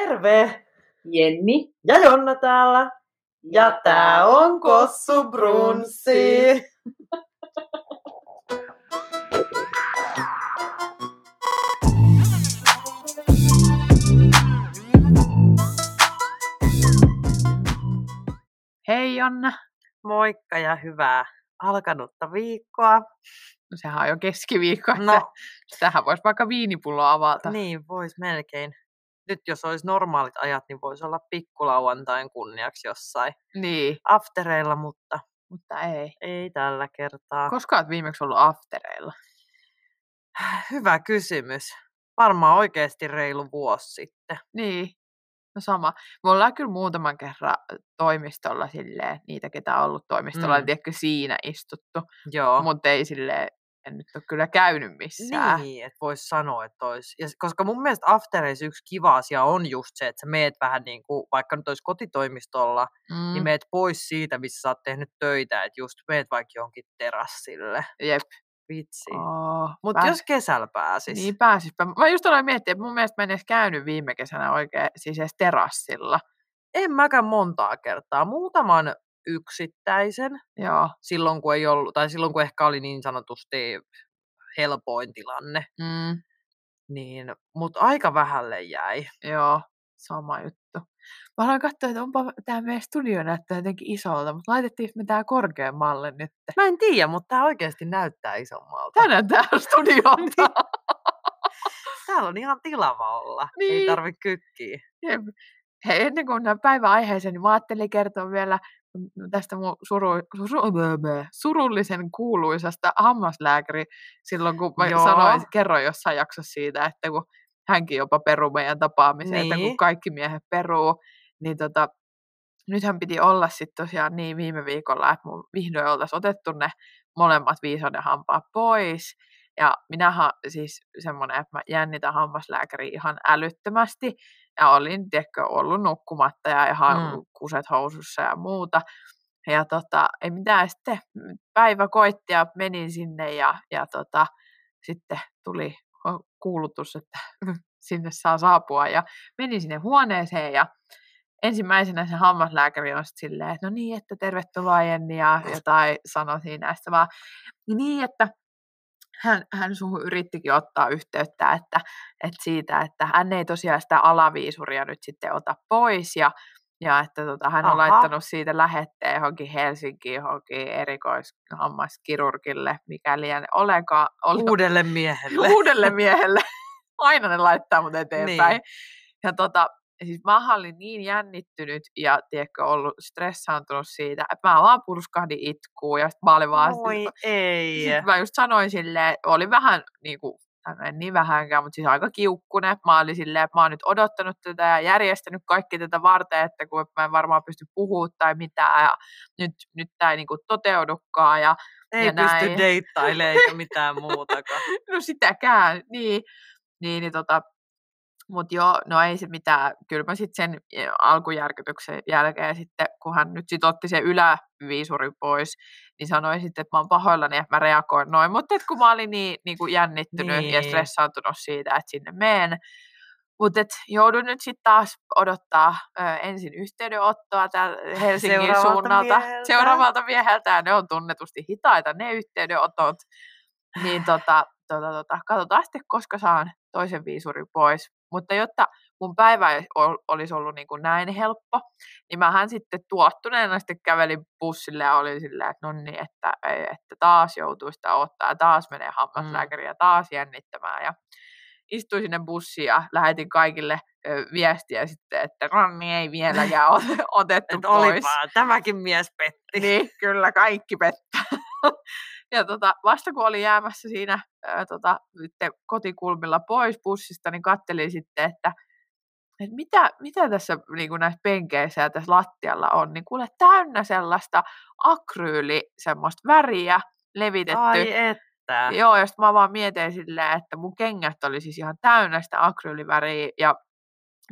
Terve! Jenni. Ja Jonna täällä. Ja tää on Kossu Brunssi. Hei Jonna. Moikka ja hyvää alkanutta viikkoa. No sehän on jo keskiviikko, että No, tähän voisi vaikka viinipullo avata. niin vois melkein. Nyt jos olisi normaalit ajat, niin voisi olla pikkulauantain kunniaksi jossain Niin, aftereilla, mutta mutta ei. ei tällä kertaa. Koska olet viimeksi ollut aftereilla? Hyvä kysymys. Varmaan oikeasti reilu vuosi sitten. Niin, no sama. Me ollaan kyllä muutaman kerran toimistolla silleen, niitä ketä on ollut toimistolla, Mm. mm. tiedätkö, siinä istuttu. Joo. Mutta ei silleen, en nyt ole kyllä käynyt missään. Niin, että voisi sanoa, että olisi. Ja, koska mun mielestä aftereissa yksi kiva asia on just se, että sä meet vähän niin kuin, vaikka nyt olisi kotitoimistolla, mm. niin Mm, meet pois siitä, missä sä oot tehnyt töitä, että just meet vaikka johonkin terassille. jep. Vitsi. Oh, Mutta jos kesällä pääsis. Niin pääsispä. Mä just aloin miettiä, että mun mielestä mä en edes käynyt viime kesänä oikein siis edes terassilla. En mäkään montaa kertaa. Muutaman yksittäisen, Joo. silloin kun ei ollut, tai silloin kun ehkä oli niin sanotusti helpoin tilanne. Mm, Niin, mutta aika vähälle jäi. joo, sama juttu. Mä aloin katsoa, että onpa tämä meidän studio näyttää jotenkin isolta, mutta laitettiin me tää korkeammalle nyt. Mä en tiedä, mutta tämä oikeasti näyttää isommalta. Tää näyttää studiolta. Täällä on ihan tilava olla. Ei Niin. tarvi kykkiä. Jep. Hei, ennen kuin mennään päiväaiheeseen, niin mä ajattelin kertoa vielä tästä mun suru, suru, surullisen kuuluisasta hammaslääkäri silloin, kun mä Joo. sanoin, kerroin jossain jaksossa siitä, että kun hänkin jopa peruu meidän tapaamisen, että Niin. kun kaikki miehet peruu, niin tota, nythän piti olla sitten tosiaan niin viime viikolla, että mun vihdoin oltaisiin otettu ne molemmat viisauden hampaat pois. Ja minähän siis semmoinen, että mä jännitän hammaslääkäri ihan älyttömästi. Ja olin, tiedätkö, ollut nukkumatta ja ihan Mm. kuset housussa ja muuta. Ja tota, ei mitään, sitten päivä koitti ja menin sinne ja, ja tota, sitten tuli kuulutus, että sinne saa saapua. Ja menin sinne huoneeseen ja ensimmäisenä se hammaslääkäri on sit silleen, että no niin, että tervetuloa Jenni ja jotain sanoi siinä. Ja sitten vaan, niin, että hän, hän suhun yrittikin ottaa yhteyttä, että, että siitä, että hän ei tosiaan sitä alaviisuria nyt sitten ota pois ja, ja että tota, hän on Aha. laittanut siitä lähetteen johonkin Helsinkiin, johonkin erikoishammaskirurgille, mikäli en olekaan ole Uudelle miehelle. uudelle miehelle. Aina ne laittaa mut eteenpäin. Niin. Ja tota, siis mä olin niin jännittynyt ja tiedätkö, ollut stressaantunut siitä, että mä vaan purskahdin itkuun ja sit mä olin vaan, Oi ei. Sitten mä just sanoin silleen, oli vähän niin kuin, en niin vähänkään, mutta siis aika kiukkunen. Mä olin silleen, että mä oon nyt odottanut tätä ja järjestänyt kaikki tätä varten, että kun mä en varmaan pysty puhumaan tai mitään ja nyt, nyt tämä ei niin kuin toteudukaan ja Ei ja pysty näin. deittailemaan eikä mitään muutakaan. no sitäkään, niin, niin, niin tota, mutta joo, no ei se mitään. Kyllä mä sitten sen eh, alkujärkytyksen jälkeen sitten, kun hän nyt sit otti sen yläviisuri pois, niin sanoin sitten, että mä oon pahoillani, että mä reagoin noin. Mutta kun mä olin niin, niin kuin jännittynyt niin. ja stressaantunut siitä, että sinne meen. Mutta joudun nyt sitten taas odottaa ö, ensin yhteydenottoa täältä Helsingin Seuraavalta suunnalta. mieheltä. Seuraavalta mieheltä. Ne on tunnetusti hitaita, ne yhteydenotot. Niin tota, tota, tota, katsotaan sitten, koska saan toisen viisurin pois. Mutta jotta mun päivä ei ol- olisi ollut niin kuin näin helppo, niin mähän sitten tuottuneena sitten kävelin bussille ja olin silleen, että no niin, että, ei, että taas joutuu sitä ottaa ja taas menee hammaslääkäriin ja taas jännittämään. Ja istuin sinne bussiin ja lähetin kaikille ö, viestiä sitten, että Ronni ei vielä jää ot- otettu Et pois. tämäkin mies petti. Niin, kyllä kaikki pettää. ja tota, vasta kun oli jäämässä siinä ää, tota, kotikulmilla pois bussista, niin kattelin sitten, että, että mitä, mitä tässä niin kuin näissä penkeissä ja tässä lattialla on, niin kuule täynnä sellaista akryyli, semmoista väriä levitetty. Ai että. Joo, ja sitten mä vaan mietin silleen, että mun kengät oli siis ihan täynnä sitä akryyliväriä ja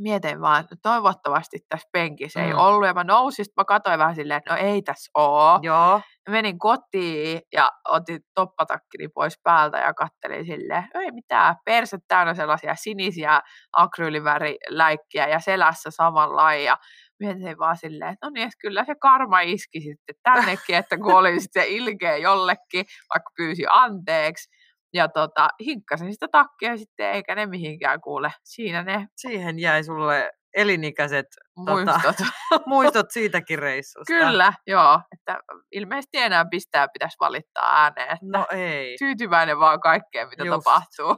mietin vaan, että toivottavasti tässä penkissä ei Mm. ollut. Ja mä nousin, mä katsoin vähän silleen, että no ei tässä oo. Joo. Menin kotiin ja otin toppatakkini pois päältä ja kattelin silleen, "No ei mitään, perse täynnä sellaisia sinisiä akryyliväriläikkiä ja selässä samanlainen. Ja mietin vaan silleen, että no niin, että kyllä se karma iski sitten tännekin, että kun oli sitten ilkeä jollekin, vaikka pyysi anteeksi. Ja tota, hinkkasin sitä takkia sitten, eikä ne mihinkään kuule. Siinä ne Siihen jäi sulle elinikäiset Tota, muistot. muistot siitäkin reissusta. Kyllä, joo. Että ilmeisesti enää pistää pitäisi valittaa ääneen. Että No ei. tyytyväinen vaan kaikkeen, mitä Just. tapahtuu.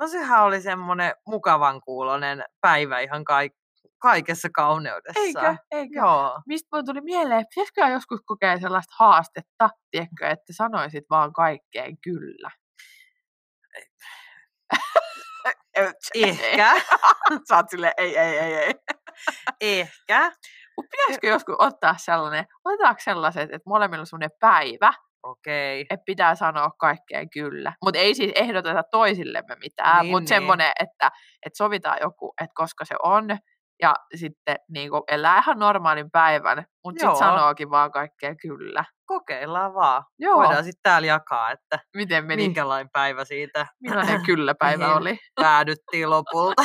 No sehän oli semmoinen mukavan kuulonen päivä ihan kaik- kaikessa kauneudessa. Eikö? Eikö? Joo. Mistä mulle tuli mieleen, pitäisikö joskus kokea sellaista haastetta, tiedätkö, että sanoisit vaan kaikkeen kyllä. Ehkä. Sä oot silleen, ei, ei, ei, ei. Ehkä. Mut pitäisikö joskus ottaa sellainen, otetaanko sellaiset, että molemmilla on sellainen päivä, Okei. että pitää sanoa kaikkeen kyllä. Mutta ei siis ehdoteta toisillemme mitään, Niin, mutta niin. semmoinen, että, että sovitaan joku, että koska se on, ja sitten niin kuin elää ihan normaalin päivän, mutta sitten sanookin vaan kaikkea kyllä. Kokeillaan vaan. Joo, Voidaan sitten täällä jakaa, että miten meni, minkälainen päivä siitä millainen kyllä-päivä Mihin? oli. päädyttiin lopulta.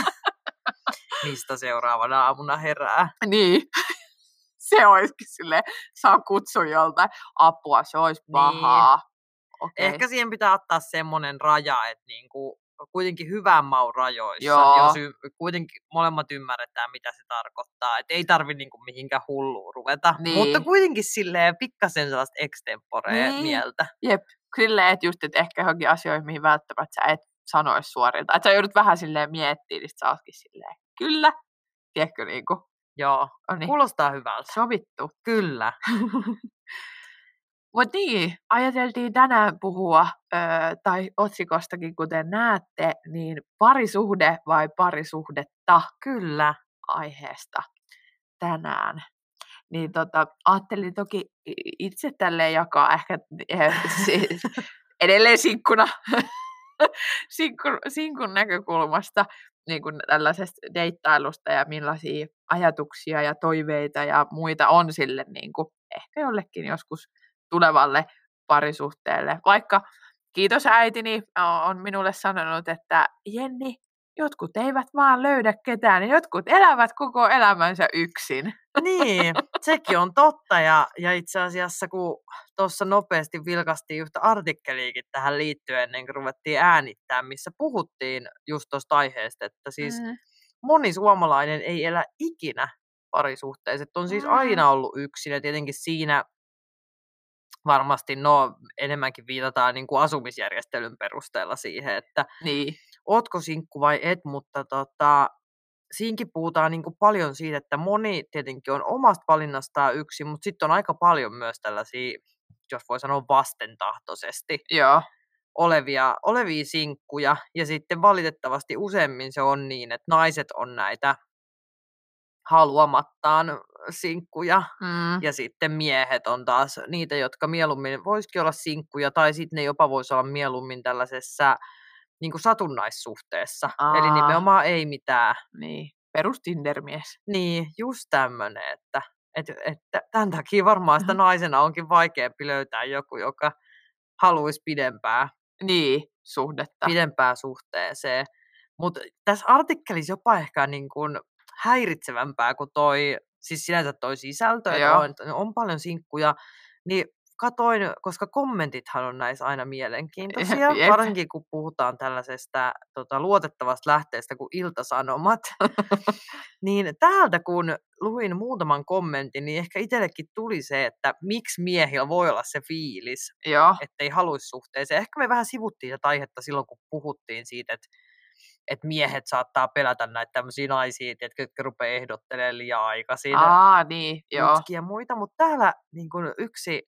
Mistä seuraavana aamuna herää. Niin. Se olisikin sille saa kutsun joltain apua, se olisi Niin. pahaa. Okei. Ehkä siihen pitää ottaa semmoinen raja, että niinku, kuitenkin hyvän maun rajoissa, Joo. jos y- kuitenkin molemmat ymmärretään, mitä se tarkoittaa. Et ei tarvi niinku mihinkään hulluun ruveta, Niin. mutta kuitenkin silleen pikkasen sellaista extemporea Niin. mieltä. Silleen, että just, että ehkä johonkin asioihin, mihin välttämättä sä et sanoisi suorilta. Että sä joudut vähän silleen miettimään, niin sä ootkin silleen, kyllä. Tiedätkö, niin kuin, Joo, on niin, kuulostaa hyvältä. sovittu. Kyllä. Mutta niin, ajateltiin tänään puhua, ö, tai otsikostakin kuten näette, niin parisuhde vai parisuhdetta Kyllä. aiheesta tänään. Niin tota, ajattelin toki itse tälleen jakaa ehkä eh, siis, edelleen sinkkuna, sinkun, sinkun näkökulmasta niin kuin tällaisesta deittailusta ja millaisia ajatuksia ja toiveita ja muita on sille niin kuin, ehkä jollekin joskus tulevalle parisuhteelle. Vaikka kiitos äitini on minulle sanonut, että Jenni, jotkut eivät vaan löydä ketään ja jotkut elävät koko elämänsä yksin. Niin, sekin on totta. Ja, ja itse asiassa, kun tuossa nopeasti vilkastiin yhtä artikkeliikin tähän liittyen, ennen kuin ruvettiin äänittää, missä puhuttiin just tuosta aiheesta, että siis Mm. moni suomalainen ei elä ikinä parisuhteessa. On siis Mm. aina ollut yksin ja tietenkin siinä varmasti no, enemmänkin viitataan niin kuin asumisjärjestelyn perusteella siihen, että Niin, ootko sinkku vai et, mutta tota, siinkin puhutaan niin kuin paljon siitä, että moni tietenkin on omasta valinnastaan yksin, mutta sitten on aika paljon myös tällaisia, jos voi sanoa vastentahtoisesti joo. olevia, olevia sinkkuja. Ja sitten valitettavasti useimmin se on niin, että naiset on näitä haluamattaan sinkkuja. Mm. Ja sitten miehet on taas niitä, jotka mieluummin voisikin olla sinkkuja, tai sitten ne jopa voisi olla mieluummin tällaisessa niin kuin satunnaissuhteessa. Eli Aa. nimenomaan ei mitään. Niin, perus Tinder-mies. Niin, just tämmöinen, että, että, että tämän takia varmaan sitä naisena onkin vaikeampi löytää joku, joka haluaisi pidempää, Niin, suhdetta. pidempää suhteeseen. Mutta tässä artikkelissa jopa ehkä niin kuin häiritsevämpää kuin toi, siis sinänsä toi sisältö, että on, että on paljon sinkkuja, niin katoin, koska kommentithan on näissä aina mielenkiintoisia, Jep. varsinkin kun puhutaan tällaisesta tota, luotettavasta lähteestä kuin Iltasanomat, niin täältä kun luin muutaman kommentin, niin ehkä itsellekin tuli se, että miksi miehillä voi olla se fiilis, Joo, ettei haluaisi suhteeseen. Ehkä me vähän sivuttiin tätä aihetta silloin, kun puhuttiin siitä, että, että miehet saattaa pelätä näitä tämmöisiä naisia, tiedätkö, jotka rupeaa ehdottelemaan liian aikaisin aa niin, joo. ja muita, mutta täällä niin kuin yksi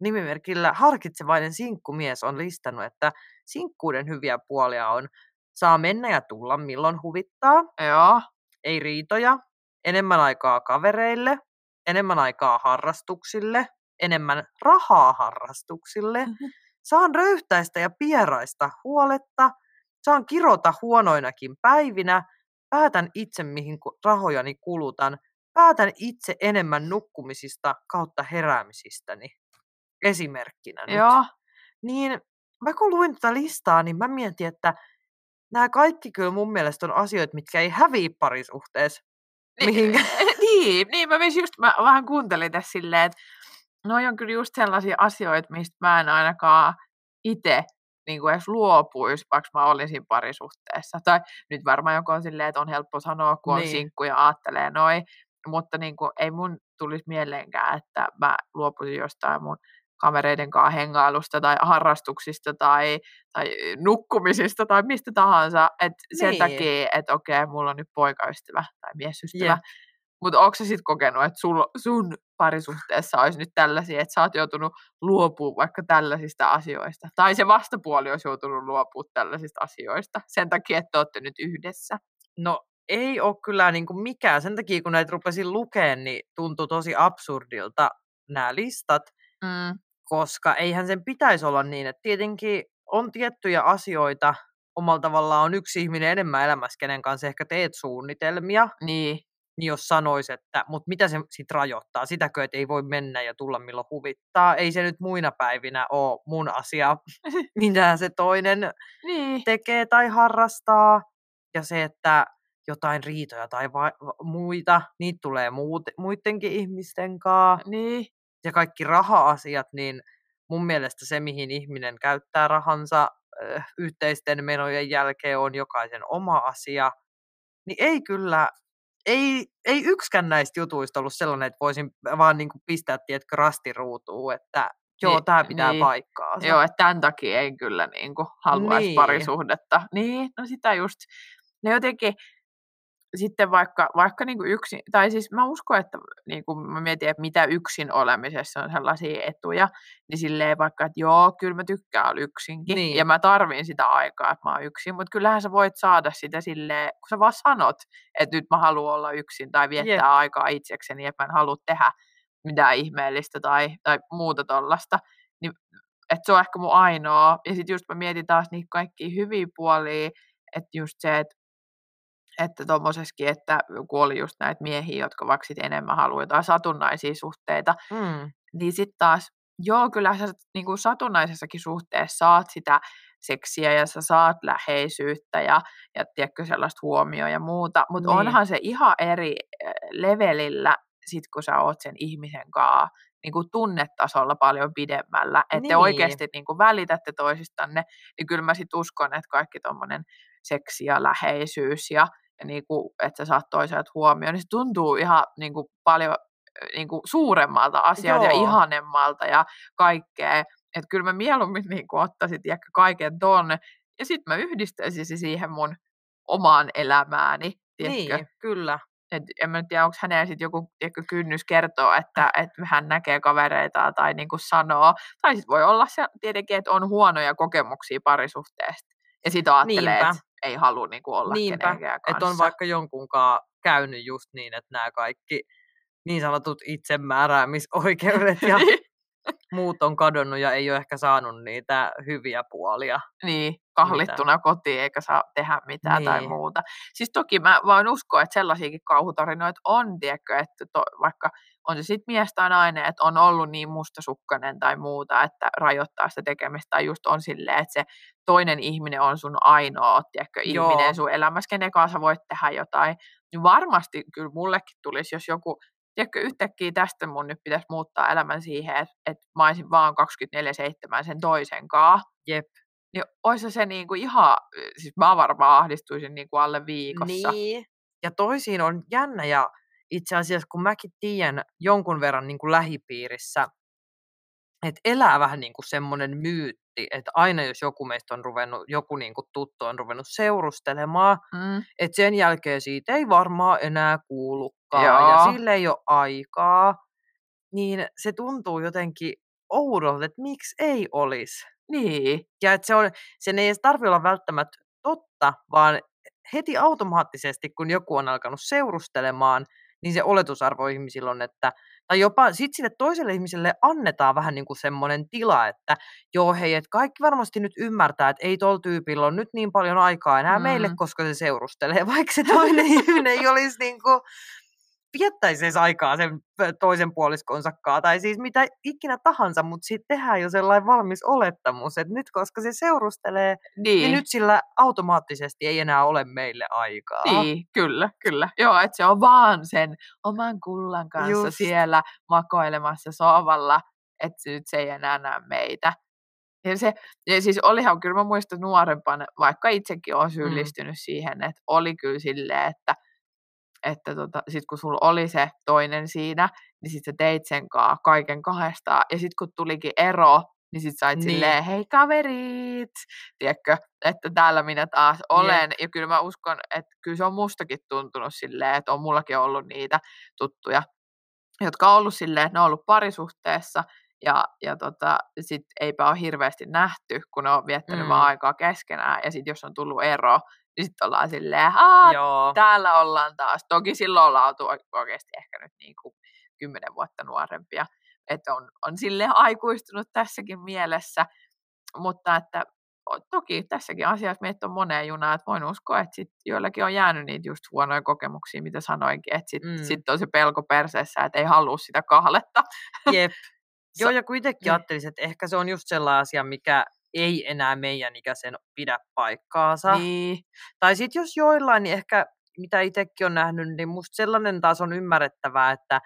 nimimerkillä harkitsevainen sinkkumies on listannut, että sinkkuuden hyviä puolia on saa mennä ja tulla milloin huvittaa, Joo, ei riitoja, enemmän aikaa kavereille, enemmän aikaa harrastuksille, enemmän rahaa harrastuksille, Mhm. saan röyhtäistä ja pieraista huoletta, saan kirota huonoinakin päivinä, päätän itse, mihin rahojani kulutan, päätän itse enemmän nukkumisista kautta heräämisistäni. Esimerkkinä nyt. Joo. Niin mä kun luin tätä listaa, niin mä mietin, että nämä kaikki kyllä mun mielestä on asioita, mitkä ei häviä parisuhteessa. Mihinkä? niin, niin, mä, myös just, mä vähän kuuntelin tässä silleen, että noi on kyllä just sellaisia asioita, mistä mä en ainakaan itse niin kuin edes luopuisi, vaikka mä olisin parisuhteessa. Tai nyt varmaan joku on silleen, että on helppo sanoa, kun on Niin. sinkku ja ajattelee noin, mutta niin kuin, ei mun tulisi mieleenkään, että mä luopuisin jostain mun kavereiden kanssa hengailusta tai harrastuksista tai, tai nukkumisista tai mistä tahansa. Et sen Niin. takia, että okei, mulla on nyt poikaystävä tai miesystävä. Mutta onko sä sitten kokenut, että sul, sun parisuhteessa olisi nyt tällaisia, että sä oot joutunut luopumaan vaikka tällaisista asioista? Tai se vastapuoli olisi joutunut luopumaan tällaisista asioista sen takia, että te olette nyt yhdessä? No ei ole kyllä niin kuin mikään. Sen takia, kun näitä rupesin lukemaan, niin tuntui tosi absurdilta nämä listat, Mm, koska eihän sen pitäisi olla niin, että tietenkin on tiettyjä asioita, omalla tavallaan on yksi ihminen enemmän elämässä, kenen kanssa ehkä teet suunnitelmia, niin, niin jos sanois, että mutta mitä se sitten rajoittaa, sitäkö, että ei voi mennä ja tulla milloin huvittaa, ei se nyt muina päivinä ole mun asia, mitä se toinen niin, tekee tai harrastaa. Ja se, että jotain riitoja tai va- muita, niitä tulee muut, muidenkin ihmisten kanssa. niin, Ja kaikki raha-asiat, niin mun mielestä se, mihin ihminen käyttää rahansa äh, yhteisten menojen jälkeen, on jokaisen oma asia. Niin ei kyllä, ei, ei yksikään näistä jutuista ollut sellainen, että voisin vaan niin kuin pistää, tiedätkö, rastiruutuun, että joo, Niin, tämä pitää niin. paikkaansa. joo, että tämän takia ei kyllä niin kuin haluaisi Niin. parisuhdetta. Niin, no sitä just, ne jotenkin, sitten vaikka, vaikka niin kuin yksin, tai siis mä uskon, että niin kuin mä mietin, että mitä yksin olemisessa on sellaisia etuja, niin silleen vaikka, että joo, kyllä mä tykkään olla yksinkin, Niin. ja mä tarvin sitä aikaa, että mä oon yksin, mutta kyllähän sä voit saada sitä silleen, kun sä vaan sanot, että nyt mä haluan olla yksin, tai viettää Jep. aikaa itsekseni, että mä en halua tehdä mitään ihmeellistä tai, tai muuta tollasta, niin että se on ehkä mun ainoa, ja sitten just mä mietin taas niitä kaikkia hyviä puolia, että just se, että että tuommoisessakin, että kun oli just näitä miehiä, jotka vaikka sit enemmän haluaa jotain satunnaisia suhteita, Mm. niin sitten taas, joo, kyllä sä niin kuin satunnaisessakin suhteessa saat sitä seksiä ja sä saat läheisyyttä ja, ja tiedätkö, sellaista huomioon ja muuta, mutta Niin. onhan se ihan eri levelillä sit kun sä oot sen ihmisen kanssa niin kuin tunnetasolla paljon pidemmällä, että te Niin. oikeasti niin kuin välitätte toisistanne, niin kyllä mä sit uskon, että kaikki tuommoinen seksi ja läheisyys ja niin kuin, että sä saat toiselta huomioon, niin se tuntuu ihan niin kuin paljon niin kuin suuremmalta asialta ja ihanemmalta ja kaikkea. Että kyllä mä mieluummin niin kuin ottaisin tiedätkö, kaiken tonne ja sitten mä yhdistäisin se siihen mun omaan elämääni. Tiedätkö? Niin, kyllä. Et en mä tiedä, onko hänellä sitten joku tiedätkö, kynnys kertoa, että, että hän näkee kavereita tai niin kuin sanoo. Tai sitten voi olla se tietenkin, että on huonoja kokemuksia parisuhteesta. Ja sitten ajattelee, että ei halua niin kuin olla Niinpä, kenenkään kanssa. että on vaikka jonkunkaan käynyt just niin, että nämä kaikki niin sanotut itsemääräämisoikeudet ja muut on kadonnut ja ei ole ehkä saanut niitä hyviä puolia. niin, kahlittuna kotiin eikä saa tehdä mitään tai Niin. muuta. Siis toki mä voin uskoa, että sellaisiakin kauhutarinoita on, tiedätkö, että to, vaikka on se sitten mies tai nainen, että on ollut niin mustasukkainen tai muuta, että rajoittaa sitä tekemistä, tai just on silleen, että se toinen ihminen on sun ainoa, tiedätkö, Joo. ihminen sun elämässä, kenen kanssa voit tehdä jotain, niin varmasti kyllä mullekin tulisi, jos joku, tiedätkö, yhtäkkiä tästä mun nyt pitäisi muuttaa elämän siihen, että, että mä olisin vaan 24-7 sen toisen kanssa, Jep. niin olisi se niin kuin ihan, siis mä varmaan ahdistuisin niin kuin alle viikossa. Niin. Ja toisiin on jännä ja itse asiassa kun mäkin tiedän jonkun verran niin kuin lähipiirissä, että elää vähän niin kuin semmoinen myytti, että aina jos joku meistä on ruvennut, joku niin kuin tuttu on ruvennut seurustelemaan, Mm, että sen jälkeen siitä ei varmaan enää kuulukaan Joo. ja sille ei ole aikaa, niin se tuntuu jotenkin oudolta, että miksi ei olisi. niin, Ja että se on, sen ei edes tarvitse olla välttämättä totta, vaan heti automaattisesti, kun joku on alkanut seurustelemaan, niin se oletusarvo ihmisillä on, että, tai jopa sit sille toiselle ihmiselle annetaan vähän niin kuin semmoinen tila, että joo hei, että kaikki varmasti nyt ymmärtää, että ei tuolla tyypillä ole nyt niin paljon aikaa enää mm. meille, koska se seurustelee, vaikka se toinen ihminen ei olisi niin kuin, viettäisi edes aikaa sen toisen puoliskonsa tai siis mitä ikinä tahansa, mutta siitä tehdään jo sellainen valmis olettamus, että nyt koska se seurustelee, niin, niin nyt sillä automaattisesti ei enää ole meille aikaa. Niin, kyllä, kyllä. Joo, että se on vaan sen oman kullan kanssa Just. siellä makoilemassa sovalla, että nyt se ei enää näe meitä. Ja se, ja siis olihan, kyllä mä muistan nuorempana, vaikka itsekin olen mm. syyllistynyt mm. siihen, että oli kyllä silleen, että että tota, sit kun sulla oli se toinen siinä, niin sit sä teit sen kaa kaiken kahdestaan. Ja sitten kun tulikin ero, niin sit sait niin. silleen, hei kaverit, tiedätkö, että täällä minä taas olen. Yep. Ja kyllä mä uskon, että kyllä se on mustakin tuntunut silleen, että on mullakin ollut niitä tuttuja, jotka on ollut silleen, että ne on ollut parisuhteessa, ja, ja tota, sit eipä ole hirveästi nähty, kun ne on viettänyt mm. vaan aikaa keskenään, ja sitten jos on tullut ero, niin sitten ollaan silleen, Joo. täällä ollaan taas. Toki silloin ollaan oltu oikeasti ehkä nyt niin kuin kymmenen vuotta nuorempia. Että on, on sille aikuistunut tässäkin mielessä, mutta että toki tässäkin asiassa meitä on moneen junaan, että voin uskoa, että sit joillakin on jäänyt niitä just huonoja kokemuksia, mitä sanoinkin, että sitten mm. sit on se pelko perseessä, että ei halua sitä kahletta. Jep. Joo, ja kuitenkin niin. ajattelisin, että ehkä se on just sellainen asia, mikä ei enää meidän ikäisen pidä paikkaansa. Niin. Tai sitten jos joillain, niin ehkä mitä itsekin on nähnyt, niin musta sellainen taas on ymmärrettävää, että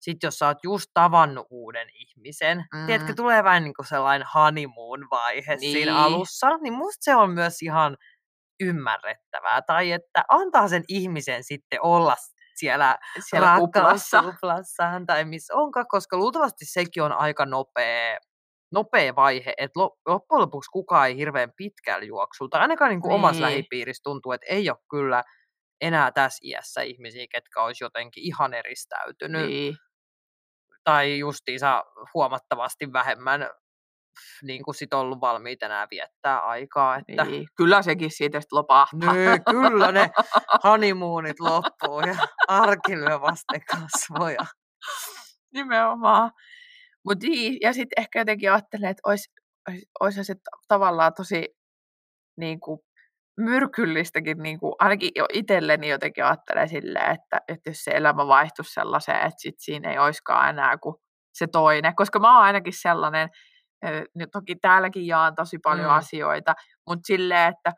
sit jos sä oot just tavannut uuden ihmisen, mm. tiedätkö, tulee vähän niin kuin sellainen honeymoon-vaihe niin. siinä alussa, niin musta se on myös ihan ymmärrettävää. Tai että antaa sen ihmisen sitten olla siellä, siellä kuplassa. kuplassaan tai missä onkaan, koska luultavasti sekin on aika nopea nopea vaihe, että loppujen lopuksi kukaan ei hirveän pitkällä juoksulla, tai ainakaan niin kuin niin. omassa lähipiirissä tuntuu, että ei ole kyllä enää tässä iässä ihmisiä, ketkä olisi jotenkin ihan eristäytynyt. Niin. Tai justiinsa huomattavasti vähemmän niin kuin sit ollut valmiita enää viettää aikaa. Että... Niin. Kyllä sekin siitä sitten lopahtaa. Niin, kyllä ne honeymoonit loppuu ja arki lyö vasten kasvoja. Nimenomaan. Mut niin, ja sitten ehkä jotenkin ajattelee, että olisi, olisi se tavallaan tosi niin kuin, myrkyllistäkin, niin kuin, ainakin jo itselleni jotenkin ajattelee silleen, että, että jos se elämä vaihtuisi sellaiseen, että sit siinä ei olisikaan enää kuin se toinen. Koska mä oon ainakin sellainen, nyt toki täälläkin jaan tosi paljon mm. asioita, mutta silleen, että,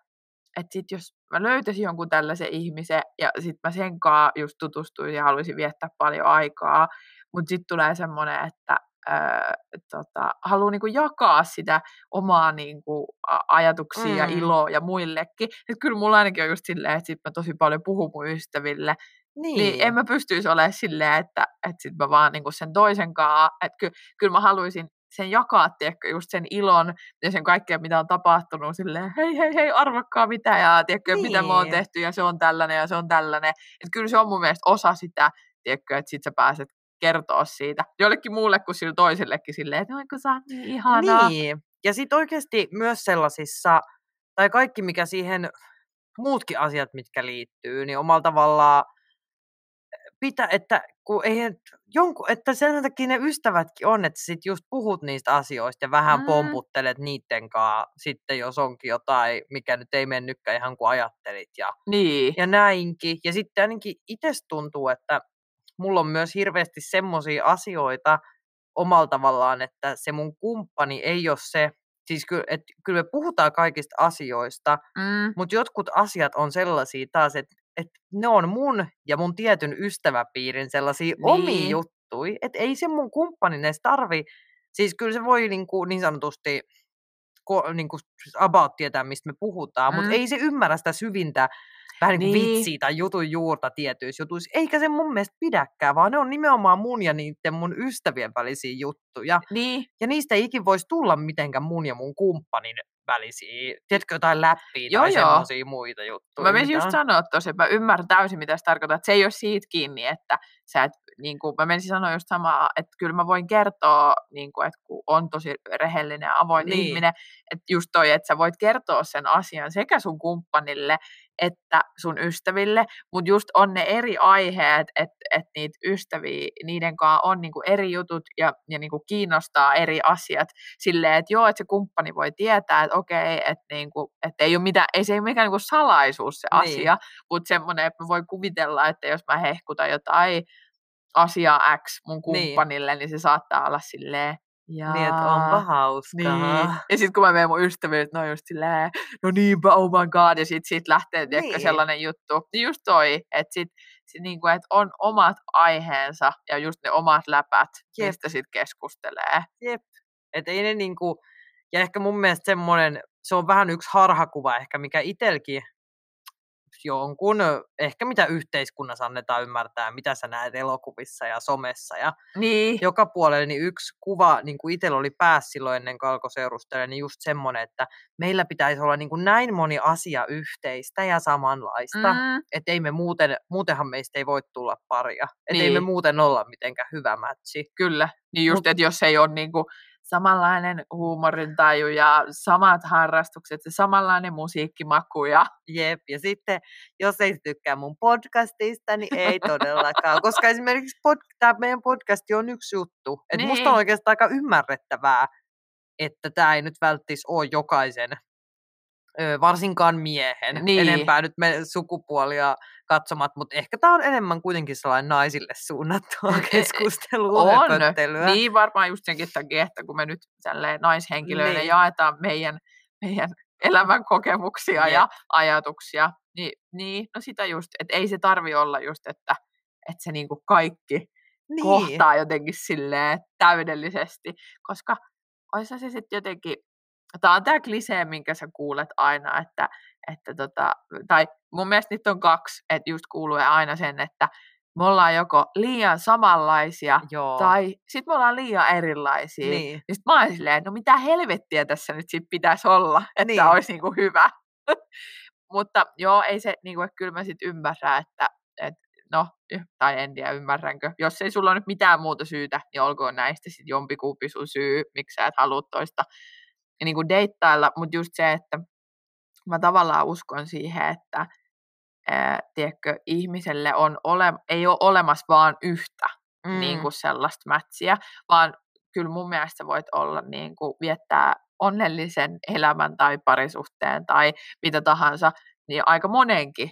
että sit jos mä löytäisin jonkun tällaisen ihmisen ja sitten mä sen kanssa just tutustuisin ja haluaisin viettää paljon aikaa, mutta sitten tulee semmoinen, että ää, tota, haluaa niinku jakaa sitä omaa niinku, ajatuksia mm. ja iloa ja muillekin. Et kyllä mulla ainakin on just silleen, että sit mä tosi paljon puhun mun ystäville, niin. niin en mä pystyisi olemaan silleen, että, että sit mä vaan niinku sen toisen kanssa, että ky, kyllä mä haluaisin sen jakaa, tiedätkö, just sen ilon ja sen kaikkea, mitä on tapahtunut, silleen, hei, hei, hei, arvakkaa mitä, ja tiedätkö, niin. mitä mä oon niin. tehty, ja se on tällainen, ja se on tällainen. Että kyllä se on mun mielestä osa sitä, tiedätkö, että sit sä pääset kertoa siitä jollekin muulle kuin sille toisellekin silleen, että oiko sä niin ihanaa. Niin, ja sitten oikeasti myös sellaisissa, tai kaikki mikä siihen, muutkin asiat, mitkä liittyy, niin omalla tavallaan pitää, että kun ei, jonku, että sen takia ne ystävätkin on, että sit just puhut niistä asioista ja vähän mm. pomputtelet niiden kanssa sitten, jos onkin jotain, mikä nyt ei mennytkään ihan kuin ajattelit ja, niin. ja näinkin. Ja sitten ainakin itse tuntuu, että mulla on myös hirveästi semmoisia asioita omalla tavallaan, että se mun kumppani ei ole se, siis kyllä, että kyllä me puhutaan kaikista asioista, mm. mutta jotkut asiat on sellaisia taas, että, että ne on mun ja mun tietyn ystäväpiirin sellaisia niin. omia juttuja, että ei se mun kumppani edes tarvi, siis kyllä se voi niin, kuin, niin sanotusti niin kuin about tietää, mistä me puhutaan, mm. mutta ei se ymmärrä sitä syvintä vähän niin kuin vitsiä tai jutun juurta tietyissä jutuissa. Eikä se mun mielestä pidäkään, vaan ne on nimenomaan mun ja niiden mun ystävien välisiä juttuja. Niin. Ja niistä ei ikin voisi tulla mitenkään mun ja mun kumppanin välisiä, tiedätkö, jotain läppiä joo, tai semmoisia muita juttuja. Mä menisin just sanoa tosi, että mä ymmärrän täysin, mitä se tarkoittaa, että se ei ole siitä kiinni, että sä et, niin kuin, mä menisin sanoa just samaa, että kyllä mä voin kertoa, niin kuin, että kun on tosi rehellinen ja avoin niin. ihminen, että just toi, että sä voit kertoa sen asian sekä sun kumppanille, että sun ystäville, mutta just on ne eri aiheet, että et niitä ystäviä, niiden kanssa on niinku eri jutut ja, ja niinku kiinnostaa eri asiat silleen, että joo, että se kumppani voi tietää, että okei, että niinku, et ei, ole mitään, ei se ole mikään niinku salaisuus se niin. asia, mutta semmoinen, että voi kuvitella, että jos mä hehkutan jotain asiaa X mun niin. kumppanille, niin, niin se saattaa olla silleen, ja... Niin, että onpa hauskaa. Niin. Ja sitten kun mä menen mun ystäville, ne on just silleen, no niinpä, oh my god, ja sitten sit lähtee niin. sellainen juttu. Niin just toi, että sit, sit niinku, et on omat aiheensa ja just ne omat läpät, Jep. mistä sitten keskustelee. Jep. Että ei ne niinku, ja ehkä mun mielestä semmoinen, se on vähän yksi harhakuva ehkä, mikä itselläkin jonkun, ehkä mitä yhteiskunnassa annetaan ymmärtää, mitä sä näet elokuvissa ja somessa ja niin. joka puolella, niin yksi kuva, niin kuin itsellä oli päässä silloin ennen kuin alkoi seurustella, niin just semmoinen, että meillä pitäisi olla niin kuin näin moni asia yhteistä ja samanlaista, mm. että ei me muuten, muutenhan meistä ei voi tulla paria, että niin. ei me niin. muuten olla mitenkään hyvä matchi. Kyllä, niin just, Mut, että jos ei ole niin kuin samanlainen huumorintaju ja samat harrastukset ja samanlainen musiikkimaku. Ja... Jep, ja sitten jos ei tykkää mun podcastista, niin ei todellakaan, koska esimerkiksi pod, tämä meidän podcasti on yksi juttu. Et niin. Musta on oikeastaan aika ymmärrettävää, että tämä ei nyt välttis ole jokaisen varsinkaan miehen, niin. enempää nyt me sukupuolia katsomat, mutta ehkä tämä on enemmän kuitenkin sellainen naisille suunnattua e, e, keskustelua on. Niin varmaan just senkin takia, että kun me nyt naishenkilöille niin. jaetaan meidän, meidän elämän kokemuksia Jep. ja ajatuksia, niin, niin no sitä just, että ei se tarvi olla just, että, että se niinku kaikki niin. kohtaa jotenkin silleen täydellisesti, koska olisi se sitten jotenkin Tämä on tämä klisee, minkä sä kuulet aina, että, että tota, tai mun mielestä nyt on kaksi, että just kuuluu aina sen, että me ollaan joko liian samanlaisia Joo. tai sitten me ollaan liian erilaisia. Niin. Ja sitten mä oon silleen, no mitä helvettiä tässä nyt sit pitäisi olla, että niin. olisi niinku hyvä. Mutta joo, ei se, niinku, että kyllä mä sitten ymmärrän, että, että no, tai en tiedä ymmärränkö. Jos ei sulla ole nyt mitään muuta syytä, niin olkoon näistä sitten jompikumpi sun syy, miksi sä et halua toista niin kuin deittailla, mutta just se, että mä tavallaan uskon siihen, että ää, tiedätkö, ihmiselle on ole, ei ole olemassa vaan yhtä mm. niin kuin sellaista mätsiä, vaan kyllä mun mielestä voit olla niin kuin, viettää onnellisen elämän tai parisuhteen tai mitä tahansa, niin aika monenkin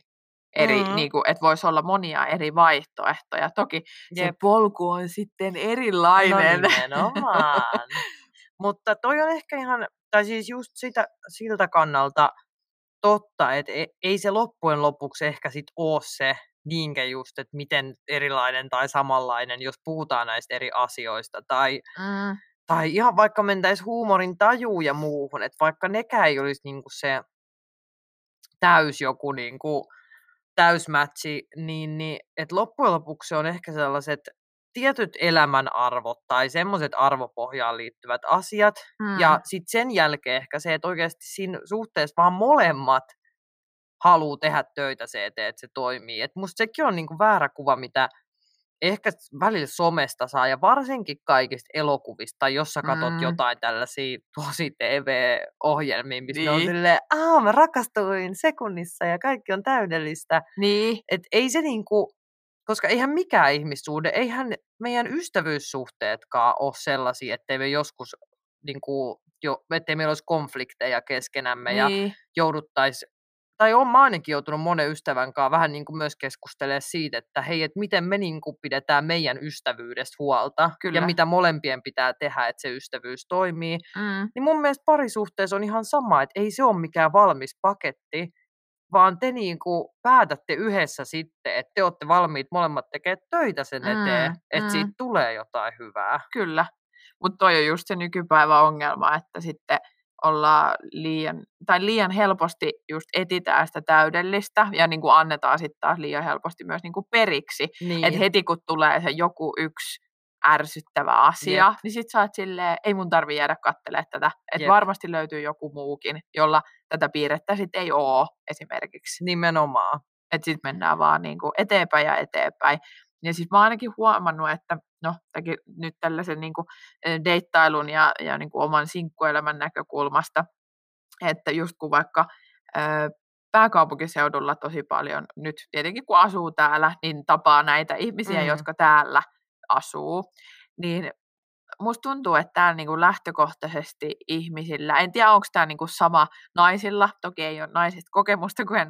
eri, mm. niin kuin, että voisi olla monia eri vaihtoehtoja. Toki Jep. se polku on sitten erilainen. No Mutta toi on ehkä ihan, tai siis just sitä, siltä kannalta totta, että e, ei se loppujen lopuksi ehkä sit ole se niinkään just, että miten erilainen tai samanlainen, jos puhutaan näistä eri asioista. Tai, mm. tai ihan vaikka mentäisiin huumorin tajuun ja muuhun, että vaikka nekään ei olisi niinku se täys joku niinku, täysmätsi, niin, niin että loppujen lopuksi se on ehkä sellaiset tietyt elämän arvot tai semmoiset arvopohjaan liittyvät asiat. Mm. Ja sitten sen jälkeen ehkä se, että oikeasti siinä suhteessa vaan molemmat haluaa tehdä töitä se eteen, että se toimii. Et musta sekin on niinku väärä kuva, mitä ehkä välillä somesta saa, ja varsinkin kaikista elokuvista, tai jos sä katsot mm. jotain tällaisia tosi TV-ohjelmia, missä niin. on silleen, aah, mä rakastuin sekunnissa, ja kaikki on täydellistä. Niin. Et ei se niinku, koska eihän mikään ihmissuhde, eihän meidän ystävyyssuhteetkaan ole sellaisia, ettei me joskus niin kuin, jo, ettei meillä olisi konflikteja keskenämme niin. ja jouduttaisi, tai olen ainakin joutunut monen ystävän kanssa vähän niin kuin myös keskustelemaan siitä, että hei, että miten me niin kuin pidetään meidän ystävyydestä huolta Kyllä. ja mitä molempien pitää tehdä, että se ystävyys toimii. Mm. Niin mun mielestä parisuhteessa on ihan sama, että ei se ole mikään valmis paketti, vaan te niin kuin päätätte yhdessä sitten, että te olette valmiit molemmat tekemään töitä sen eteen, mm, että mm. siitä tulee jotain hyvää. Kyllä, mutta toi on just se nykypäivän ongelma, että sitten ollaan liian, tai liian helposti just etitään sitä täydellistä ja niin kuin annetaan sitten taas liian helposti myös niin kuin periksi. Niin. Että heti kun tulee se joku yksi ärsyttävä asia, Jep. niin sit sä oot silleen, ei mun tarvi jäädä kattelemaan tätä. Että varmasti löytyy joku muukin, jolla tätä piirrettä sit ei oo esimerkiksi. Nimenomaan. Että sit mennään vaan niinku eteenpäin ja eteenpäin. Ja siis mä oon ainakin huomannut, että no, nyt tällaisen niinku deittailun ja, ja niinku oman sinkkuelämän näkökulmasta, että just kun vaikka ö, pääkaupunkiseudulla tosi paljon nyt, tietenkin kun asuu täällä, niin tapaa näitä ihmisiä, mm. jotka täällä asuu, niin musta tuntuu, että täällä niinku lähtökohtaisesti ihmisillä, en tiedä onko tämä niinku sama naisilla, toki ei ole naisista kokemusta, kun en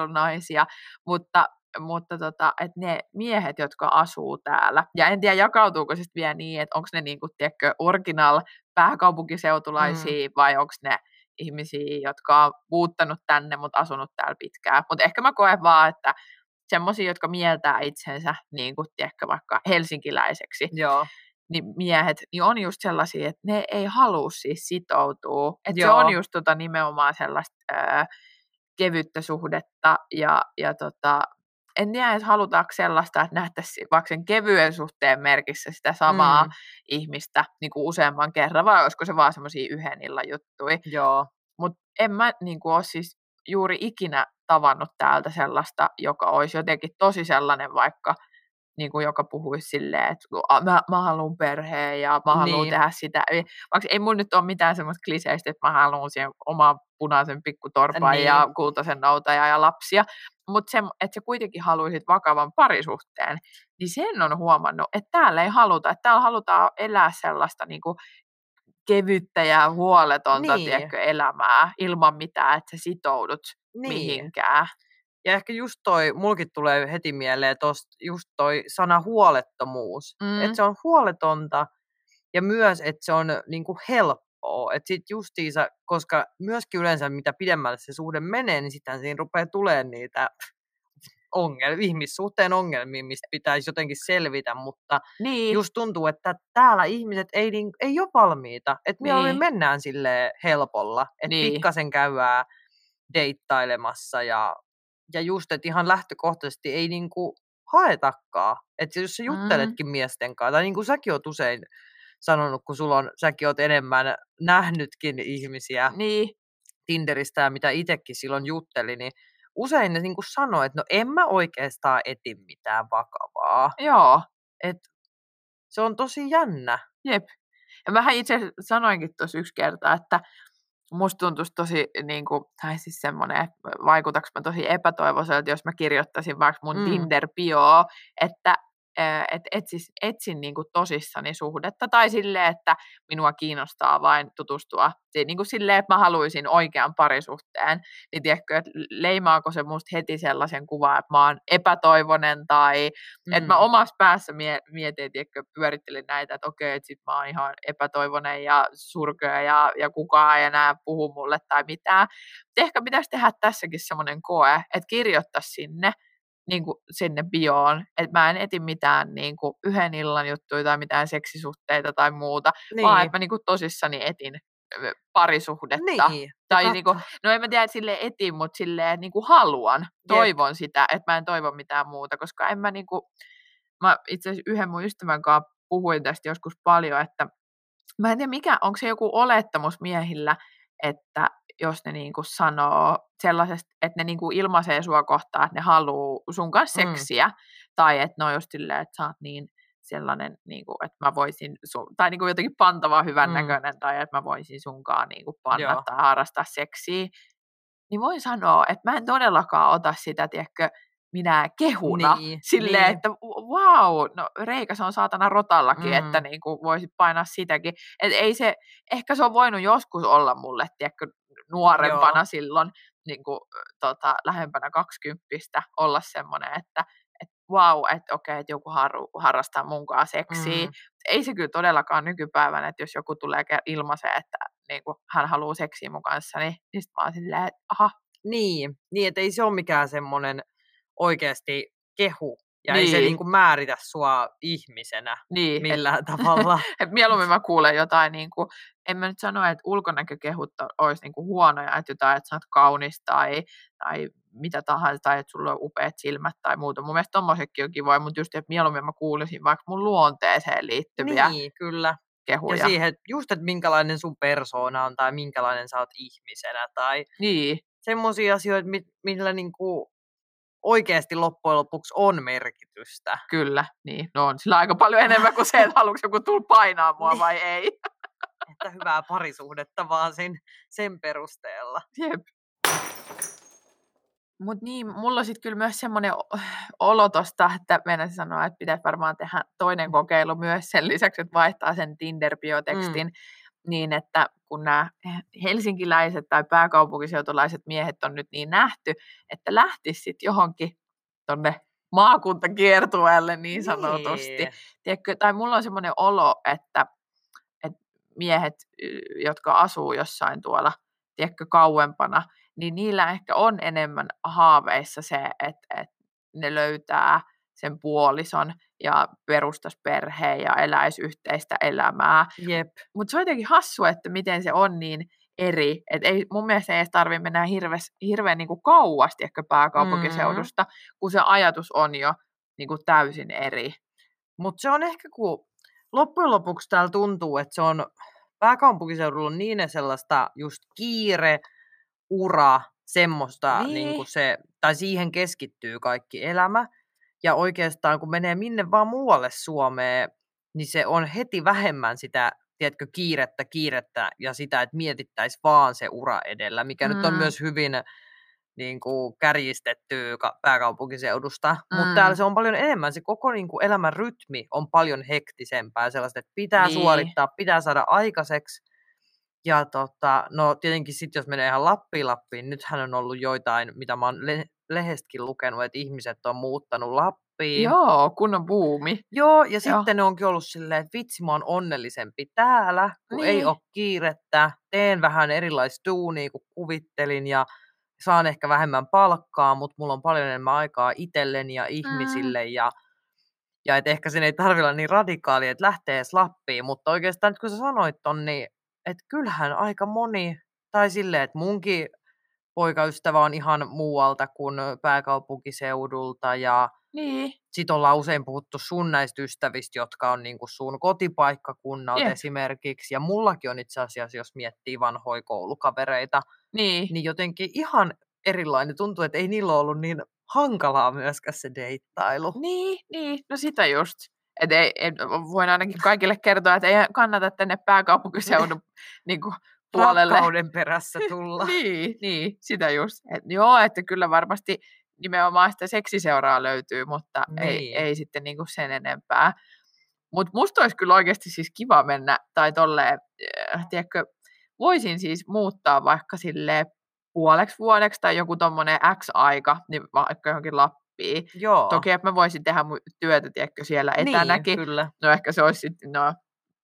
ole naisia, mutta mutta tota, että ne miehet, jotka asuu täällä, ja en tiedä jakautuuko sitten vielä niin, että onko ne niinku, tiedätkö, original pääkaupunkiseutulaisia mm. vai onko ne ihmisiä, jotka on muuttanut tänne, mutta asunut täällä pitkään. Mutta ehkä mä koen vaan, että semmoisia, jotka mieltää itsensä niin kuin, tiedätkö, vaikka helsinkiläiseksi, Joo. niin miehet, niin on just sellaisia, että ne ei halua siis sitoutua. Että se on just tota nimenomaan sellaista ää, kevyttä suhdetta ja, ja tota, en tiedä, että halutaanko sellaista, että nähtäisiin vaikka sen kevyen suhteen merkissä sitä samaa mm. ihmistä niin kuin useamman kerran, vai olisiko se vaan semmoisia yhden illan juttuja. Joo. Mutta en mä niin kuin, ole siis juuri ikinä tavannut täältä sellaista, joka olisi jotenkin tosi sellainen vaikka, niin kuin joka puhuisi silleen, että mä, mä haluan perheen ja mä haluan niin. tehdä sitä. Vaikka ei mun nyt ole mitään semmoista kliseistä, että mä haluan siihen oman punaisen pikkutorpan niin. ja kultaisen noutaja ja lapsia, mutta se, että sä kuitenkin haluaisit vakavan parisuhteen, niin sen on huomannut, että täällä ei haluta, että täällä halutaan elää sellaista niin kuin kevyttä ja huoletonta niin. tiedätkö, elämää ilman mitään, että sä sitoudut niin. mihinkään. Ja ehkä just toi, mulkin tulee heti mieleen tosta, just toi sana huolettomuus. Mm. Että se on huoletonta ja myös, että se on niinku helppoa. Että sit justiinsa, koska myöskin yleensä mitä pidemmälle se suhde menee, niin sitten siinä rupeaa tulemaan niitä ongelmia, ihmissuhteen ongelmia, mistä pitäisi jotenkin selvitä, mutta niin. just tuntuu, että täällä ihmiset ei, niin, ei ole valmiita. Että niin. me mennään sille helpolla, että niin. pikkasen käydään deittailemassa ja, ja just, että ihan lähtökohtaisesti ei niinku haetakaan. Että jos sä jutteletkin mm. miesten kanssa, tai niin kuin säkin oot usein sanonut, kun sulla on, säkin oot enemmän nähnytkin ihmisiä niin. Tinderistä ja mitä itsekin silloin jutteli, niin usein ne niin kuin sanoo, että no en mä oikeastaan eti mitään vakavaa. Joo. Et se on tosi jännä. Jep. Ja mähän itse sanoinkin tuossa yksi kerta, että musta tuntuisi tosi, niin kuin, tai siis semmoinen, vaikutaks mä tosi epätoivoiselta, jos mä kirjoittaisin vaikka mun mm. Tinder-bioa, että että etsis, etsin niin kuin tosissani suhdetta, tai silleen, että minua kiinnostaa vain tutustua, niin kuin silleen, että mä haluaisin oikean parisuhteen, niin tiedätkö, että leimaako se musta heti sellaisen kuvan, että mä oon epätoivonen, tai mm. että mä omassa päässä mietin, tiedätkö, pyörittelin näitä, että okei, että sit mä oon ihan epätoivonen ja surkea, ja, ja kukaan ei enää puhu mulle tai mitään. Ehkä pitäisi tehdä tässäkin semmoinen koe, että kirjoittaa sinne, niin kuin sinne bioon, että mä en eti mitään niin kuin yhden illan juttuja tai mitään seksisuhteita tai muuta, niin. vaan että mä niin kuin tosissani etin parisuhdetta. Niin, tai niin kuin, no en mä tiedä, että sille etin, mutta silleen niin kuin haluan, toivon Jep. sitä, että mä en toivo mitään muuta, koska en mä niin kuin, mä itse asiassa yhden mun ystävän kanssa puhuin tästä joskus paljon, että mä en tiedä mikä, onko se joku olettamus miehillä, että jos ne niinku sanoo sellaisesta, että ne niinku ilmaisee sua kohtaan, että ne haluaa sun kanssa mm. seksiä, mm. tai että ne on just silleen, että sä oot niin sellainen, niin kuin, että mä voisin, sun, tai niin kuin jotenkin pantava hyvän mm. näköinen, tai että mä voisin sunkaan niin kuin panna Joo. tai harrastaa seksiä, niin voin sanoa, että mä en todellakaan ota sitä, tiedätkö, minä kehuna niin, silleen, niin. että wow, no Reikä se on saatana rotallakin, mm. että niin kuin voisit painaa sitäkin. Et ei se, ehkä se on voinut joskus olla mulle, tiedätkö, nuorempana Joo. silloin niin kuin, tota, lähempänä kaksikymppistä olla semmoinen, että et, wow, että okei, että joku haru, harrastaa munkaan seksiä. Mm. Ei se kyllä todellakaan nykypäivänä, että jos joku tulee ilmaiseen, että niin kuin, hän haluaa seksiä mun kanssa, niin, niin sitten mä oon silleen, että aha. Niin, niin että ei se ole mikään semmoinen oikeasti kehu. Ja niin. ei se niin kuin määritä sua ihmisenä niin, millään et, tavalla. et mieluummin mä kuulen jotain, niin kuin, en mä nyt sano, että ulkonäkökehut olisi niin kuin huonoja, että jotain, että sä oot kaunis tai, tai mitä tahansa, tai että sulla on upeat silmät tai muuta. Mun mielestä tommosetkin on kivoja, mutta just, että mieluummin mä kuulisin vaikka mun luonteeseen liittyviä niin, kyllä. kehuja. Ja siihen, just, että minkälainen sun persoona on tai minkälainen sä oot ihmisenä tai niin. semmoisia asioita, millä niin kuin oikeasti loppujen lopuksi on merkitystä. Kyllä, niin. No on sillä aika paljon enemmän kuin se, että haluatko joku tulla painaa mua niin. vai ei. että hyvää parisuhdetta vaan sen, sen perusteella. Jep. Mutta niin, mulla on sitten kyllä myös semmoinen olo tosta, että meidän sanoa, että pitäisi varmaan tehdä toinen kokeilu myös sen lisäksi, että vaihtaa sen Tinder-biotekstin, mm. Niin että kun nämä helsinkiläiset tai pääkaupunkiseutulaiset miehet on nyt niin nähty, että lähtisi sitten johonkin tonne maakuntakiertueelle niin sanotusti. Niin. Tiedätkö, tai mulla on semmoinen olo, että, että miehet, jotka asuu jossain tuolla, tiedätkö, kauempana, niin niillä ehkä on enemmän haaveissa se, että, että ne löytää sen puolison ja perustas perheen ja eläisi yhteistä elämää. Jep. Mutta se on jotenkin hassu, että miten se on niin eri. Et ei, mun mielestä ei edes tarvitse mennä hirveän, hirveän niin kuin kauasti ehkä pääkaupunkiseudusta, mm-hmm. kun se ajatus on jo niin kuin täysin eri. Mutta se on ehkä, kun loppujen lopuksi täällä tuntuu, että se on pääkaupunkiseudulla on niin sellaista just kiire, ura, semmoista, niin. Niin kuin se, tai siihen keskittyy kaikki elämä. Ja oikeastaan kun menee minne vaan muualle Suomeen, niin se on heti vähemmän sitä, tiedätkö, kiirettä, kiirettä ja sitä, että mietittäisiin vaan se ura edellä, mikä mm. nyt on mm. myös hyvin niin kuin kärjistetty pääkaupunkiseudusta, mm. mutta täällä se on paljon enemmän, se koko niin kuin elämän rytmi on paljon hektisempää, sellaista, että pitää niin. suorittaa, pitää saada aikaiseksi, ja tota, no tietenkin sitten jos menee ihan Lappiin Lappiin, nythän on ollut joitain, mitä mä oon le- lehdestäkin lukenut, että ihmiset on muuttanut Lappiin. Joo, kunnon buumi. Joo, ja Joo. sitten ne onkin ollut silleen, että vitsi mä oon onnellisempi täällä, kun niin. ei ole kiirettä, teen vähän erilaista duunia kuin kuvittelin ja saan ehkä vähemmän palkkaa, mutta mulla on paljon enemmän aikaa itselleni ja ihmisille mm. ja ja että ehkä sen ei tarvitse olla niin radikaali, että lähtee edes Lappiin, mutta oikeastaan nyt kun sä sanoit ton, niin että kyllähän aika moni, tai silleen, että munkin poikaystävä on ihan muualta kuin pääkaupunkiseudulta ja niin. sitten ollaan usein puhuttu sun näistä ystävistä, jotka on niinku sun kotipaikkakunnalta Jep. esimerkiksi. Ja mullakin on itse asiassa, jos miettii vanhoja koulukavereita, niin. niin jotenkin ihan erilainen. Tuntuu, että ei niillä ollut niin hankalaa myöskään se deittailu. Niin, niin. no sitä just. Et ei, et voin ainakin kaikille kertoa, että ei kannata tänne pääkaupunkiseudun niin kuin, puolelle. Rakkauden perässä tulla. niin, niin, sitä just. Et, joo, että kyllä varmasti nimenomaan sitä seksiseuraa löytyy, mutta niin. ei, ei sitten niin kuin sen enempää. Mutta musta olisi kyllä oikeasti siis kiva mennä, tai tolleen, äh, tiedätkö, voisin siis muuttaa vaikka sille puoleksi vuodeksi tai joku tommonen X-aika, niin vaikka johonkin Lappiin. Joo. Toki, että mä voisin tehdä työtä, tiedätkö, siellä niin, etänäkin. Niin, kyllä. No ehkä se olisi sitten, no,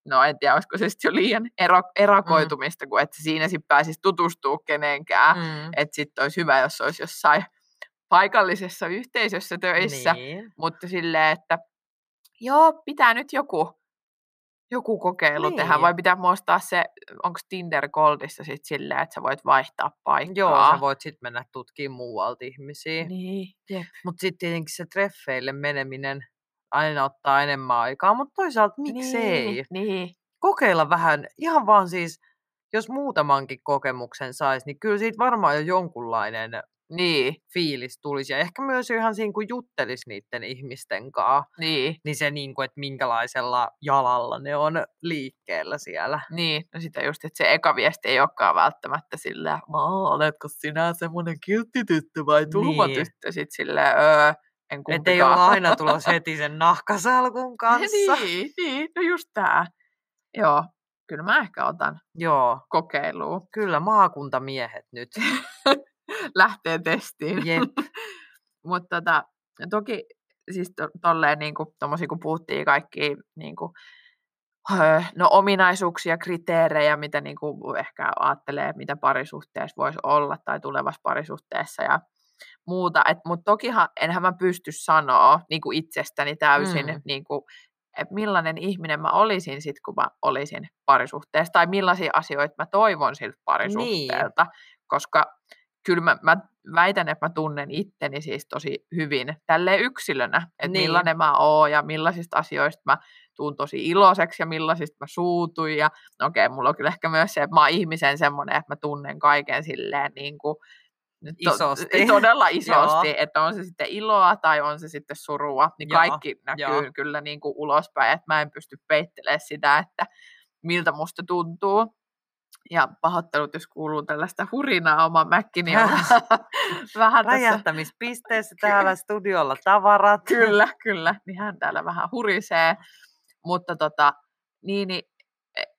no en tiedä, olisiko se sitten jo liian ero, erakoitumista, mm. kun että siinä sitten pääsisi tutustua kenenkään. Mm. Että sitten olisi hyvä, jos olisi jossain paikallisessa yhteisössä töissä, niin. mutta silleen, että joo, pitää nyt joku joku kokeilu niin. tehdä, vai pitää muistaa se, onko Tinder Goldissa sitten silleen, että sä voit vaihtaa paikkaa? Joo, sä voit sitten mennä tutkimaan muualta ihmisiä. Niin, Mutta sitten tietenkin se treffeille meneminen aina ottaa enemmän aikaa, mutta toisaalta miksei? Niin, niin. Kokeilla vähän, ihan vaan siis, jos muutamankin kokemuksen saisi, niin kyllä siitä varmaan jo jonkunlainen niin. fiilis tulisi. Ja ehkä myös ihan siinä, kun juttelisi niiden ihmisten kanssa, niin, niin se, niin kuin, että minkälaisella jalalla ne on liikkeellä siellä. Niin, no sitä just, että se eka viesti ei olekaan välttämättä sillä, oletko sinä semmoinen kiltti tyttö vai tuhma niin. tyttö, sitten sillä öö, en Että ei olla aina tulos heti sen nahkasalkun kanssa. niin, niin, no just tää. Joo, kyllä mä ehkä otan Joo. kokeiluun. Kyllä maakuntamiehet nyt. lähtee testiin. Jep. Mutta tota, toki siis to, tolleen niin kuin, kun puhuttiin kaikki niin kuin, no, ominaisuuksia, kriteerejä, mitä niin kuin, ehkä ajattelee, mitä parisuhteessa voisi olla tai tulevassa parisuhteessa ja muuta. Mutta tokihan enhän mä pysty sanoa niin kuin itsestäni täysin, mm. niin kuin, että millainen ihminen mä olisin sitten, kun mä olisin parisuhteessa, tai millaisia asioita mä toivon siltä parisuhteelta, niin. koska kyllä mä, mä väitän, että mä tunnen itteni siis tosi hyvin tälle yksilönä, että niin. millainen mä oon ja millaisista asioista mä tuun tosi iloiseksi ja millaisista mä suutun. Ja okei, okay, mulla on kyllä ehkä myös se, että mä oon ihmisen semmoinen, että mä tunnen kaiken silleen niin kuin, to, isosti. todella isosti, että on se sitten iloa tai on se sitten surua, niin Joo. kaikki näkyy Joo. kyllä niin kuin ulospäin, että mä en pysty peittelemään sitä, että miltä musta tuntuu. Ja pahoittelut, jos kuuluu tällaista hurinaa oma mäkkini on vähän tässä. Räjähtämispisteessä täällä studiolla tavarat. Kyllä, kyllä. Niin hän täällä vähän hurisee. Mutta tota, niin, niin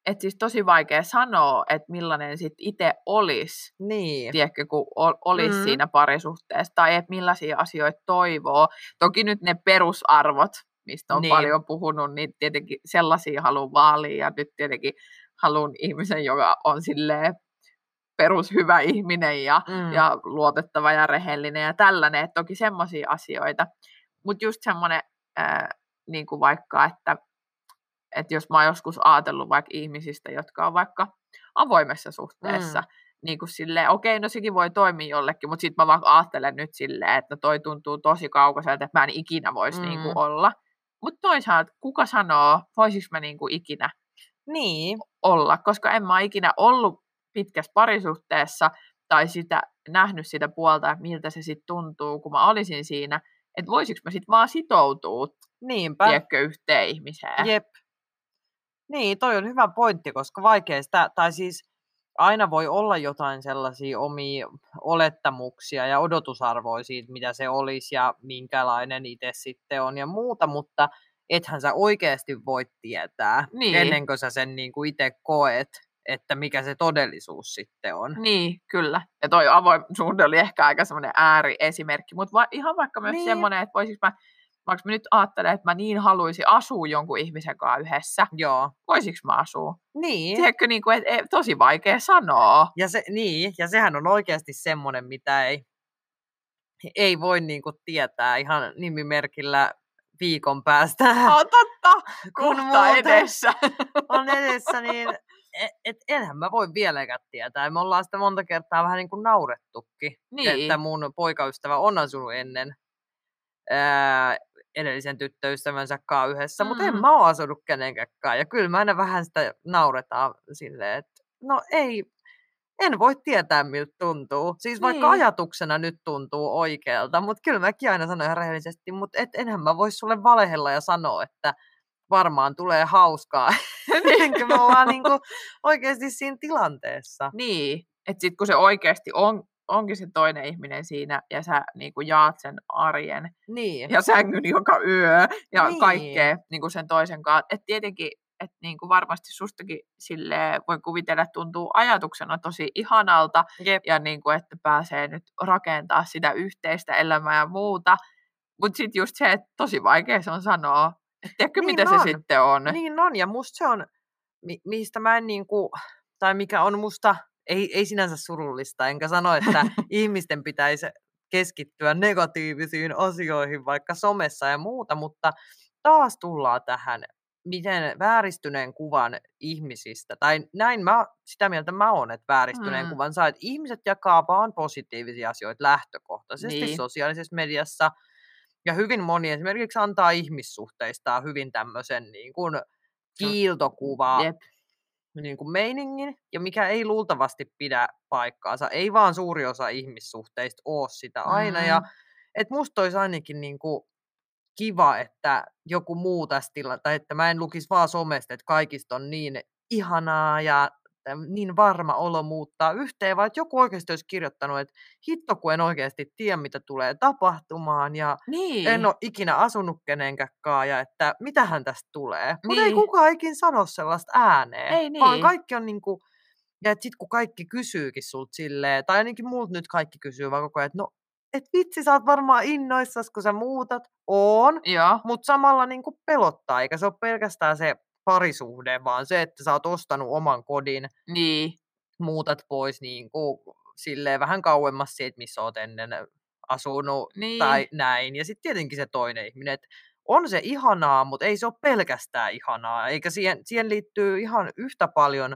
et siis tosi vaikea sanoa, että millainen sit itse olisi, Niin. tiedätkö, kun olisi Mm. siinä parisuhteessa, tai että millaisia asioita toivoo. Toki nyt ne perusarvot, mistä on Niin. paljon puhunut, niin tietenkin sellaisia haluan vaalia, ja nyt tietenkin haluan ihmisen, joka on silleen perushyvä ihminen ja, Mm. ja luotettava ja rehellinen ja tällainen, että toki semmoisia asioita. Mutta just semmoinen, niin kuin vaikka, että, että jos mä oon joskus ajatellut vaikka ihmisistä, jotka on vaikka avoimessa suhteessa, Mm. niin kuin silleen, okei, no sekin voi toimia jollekin, mutta sitten mä vaan ajattelen nyt silleen, että no toi tuntuu tosi kaukaiselta, että mä en ikinä voisi niin Mm. kuin olla. Mutta toisaalta, kuka sanoo, voisiko mä niin kuin ikinä Niin. olla, koska en mä ole ikinä ollut pitkässä parisuhteessa tai sitä, nähnyt sitä puolta, että miltä se sitten tuntuu, kun mä olisin siinä, että voisiko mä sitten vaan sitoutua, Niinpä. tiedätkö, yhteen ihmiseen. Jep. Niin, toi on hyvä pointti, koska vaikea sitä, tai siis aina voi olla jotain sellaisia omia olettamuksia ja odotusarvoja siitä, mitä se olisi ja minkälainen itse sitten on ja muuta, mutta ethän sä oikeasti voi tietää Niin. ennen kuin sä sen niin kuin itse koet, että mikä se todellisuus sitten on. Niin, kyllä. Ja toi avoin suhde oli ehkä aika semmoinen ääriesimerkki, mutta va- ihan vaikka myös Niin. niin. semmoinen, että voisinko mä, vaikka mä nyt ajattelen, että mä niin haluaisin asua jonkun ihmisen kanssa yhdessä, Joo. voisinko mä asua? Niin. Tiedätkö, niin kuin, että, tosi vaikea sanoa. Ja, se, niin, ja sehän on oikeasti semmoinen, mitä ei, ei voi niin kuin tietää ihan nimimerkillä viikon päästä, Oh, totta, kun muuta edessä. on edessä, niin et, et enhän mä voi vieläkään tietää. Me ollaan sitä monta kertaa vähän niin kuin naurettukin, Niin. että mun poikaystävä on asunut ennen ää, edellisen tyttöystävänsä kanssa yhdessä, mutta en Mm. mä oo asunut kenenkään. Ja kyllä mä aina vähän sitä nauretaan silleen, että no ei, en voi tietää miltä tuntuu. Siis vaikka Niin. ajatuksena nyt tuntuu oikealta, mutta kyllä mäkin aina sanon ihan rehellisesti, mutta et, enhän mä voi sulle valehella ja sanoa, että varmaan tulee hauskaa. Ennen me ollaan niinku oikeasti siinä tilanteessa. Niin, että sitten kun se oikeasti on, onkin se toinen ihminen siinä ja sä niin kuin jaat sen arjen Niin. ja sängyn joka yö ja Niin. niin. kaikkea niin kuin sen toisen kanssa. Että tietenkin, että niin kuin varmasti sustakin sille voi kuvitella, että tuntuu ajatuksena tosi ihanalta Jep. ja niin kuin, että pääsee nyt rakentaa sitä yhteistä elämää ja muuta. Mutta sitten just se, että tosi vaikea se on sanoa, että tiedätkö Niin mitä on. se sitten on. Niin on, ja musta se on, mi- mistä mä en niinku, tai mikä on musta, ei, ei sinänsä surullista, enkä sano, että ihmisten pitäisi keskittyä negatiivisiin asioihin vaikka somessa ja muuta, mutta taas tullaan tähän, miten vääristyneen kuvan ihmisistä, tai näin mä, sitä mieltä mä oon, että vääristyneen Mm. kuvan saa, että ihmiset jakaa vaan positiivisia asioita lähtökohtaisesti Niin. sosiaalisessa mediassa, ja hyvin moni esimerkiksi antaa ihmissuhteistaan hyvin tämmöisen niin kuin kiiltokuvaa Jep. Niin kuin meiningin, ja mikä ei luultavasti pidä paikkaansa. Ei vaan suuri osa ihmissuhteista ole sitä aina. Ja Mm. et musta olisi ainakin niin kuin kiva, että joku muu tässä tila, tai että mä en lukisi vaan somesta, että kaikista on niin ihanaa ja niin varma olo muuttaa yhteen, vaan että joku oikeasti olisi kirjoittanut, että hitto kun en oikeasti tiedä, mitä tulee tapahtumaan, ja Niin. en ole ikinä asunut kenenkään ja että mitähän tästä tulee. Mutta ei Niin. kukaan ikin sano sellaista ääneen. Ei Vaan niin. kaikki on niinku, ja että sit kun kaikki kysyykin sulta silleen, tai ainakin muut nyt kaikki kysyy vaan koko ajan, että no, et vitsi, sä oot varmaan innoissas, kun sä muutat. On, mutta samalla niinku pelottaa, eikä se ole pelkästään se parisuhde, vaan se, että sä oot ostanut oman kodin, Niin. muutat pois niinku, silleen vähän kauemmas siitä, missä oot ennen asunut Niin. tai näin. Ja sitten tietenkin se toinen ihminen, että on se ihanaa, mutta ei se ole pelkästään ihanaa, eikä siihen, siihen liittyy ihan yhtä paljon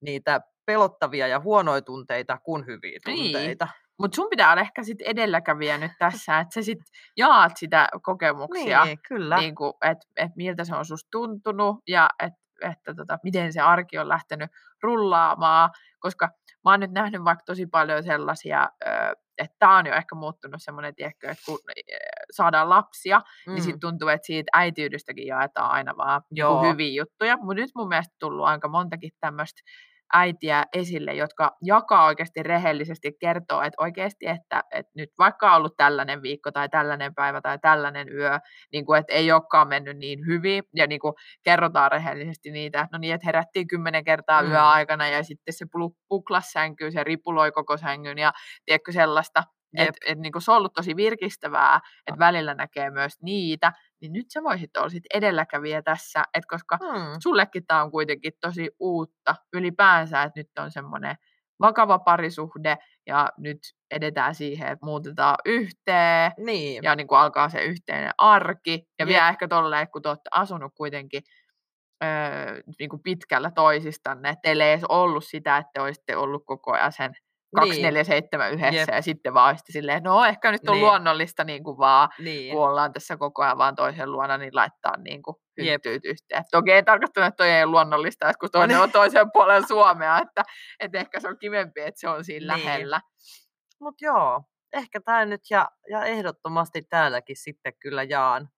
niitä pelottavia ja huonoja tunteita kuin hyviä Niin. Mutta sun pitää olla ehkä sit edelläkävijä nyt tässä, että sä sit jaat sitä kokemuksia, Niin, kyllä. niin että et miltä se on susta tuntunut ja että että tota, miten se arki on lähtenyt rullaamaan, koska mä oon nyt nähnyt vaikka tosi paljon sellaisia, että tämä on jo ehkä muuttunut semmoinen, tiedätkö, että kun ö, saadaan lapsia, mm. niin sitten tuntuu, että siitä äitiydestäkin jaetaan aina vaan Joo. niinku hyviä juttuja, mutta nyt mun mielestä tullut aika montakin tämmöistä äitiä esille, jotka jakaa oikeasti rehellisesti, kertoo, että oikeasti, että, että nyt vaikka on ollut tällainen viikko tai tällainen päivä tai tällainen yö, niin kuin, että ei olekaan mennyt niin hyvin, ja niin kuin kerrotaan rehellisesti niitä, no niin, että herättiin kymmenen kertaa mm. yöaikana, ja sitten se puklas sänkyy, se ripuloi koko sängyn, ja tiedätkö sellaista, että et, niin se on ollut tosi virkistävää, että välillä näkee myös niitä, niin nyt sä voisit olla sit edelläkävijä tässä, että koska hmm. sullekin tämä on kuitenkin tosi uutta ylipäänsä, että nyt on semmoinen vakava parisuhde ja nyt edetään siihen, että muutetaan yhteen niin. ja niin kuin alkaa se yhteinen arki. Ja Jep. vielä ehkä tolleen, kun te olette asunut kuitenkin öö, niin kuin pitkällä toisistanne, että teillä ei edes ollut sitä, että olisitte ollut koko ajan sen 247 niin. yhdessä Jep. ja sitten vaan sitten silleen, no ehkä nyt on niin. luonnollista niin kuin vaan, niin. kun ollaan tässä koko ajan vaan toisen luona, niin laittaa niin kuin hyttyyt yhteen. Toki ei tarkoittanut, että toi ei ole luonnollista, että kun toinen niin. on toisen puolen Suomea, että, että ehkä se on kivempi, että se on siinä niin. lähellä. Mutta joo, ehkä tämä nyt ja, ja ehdottomasti täälläkin sitten kyllä jaan,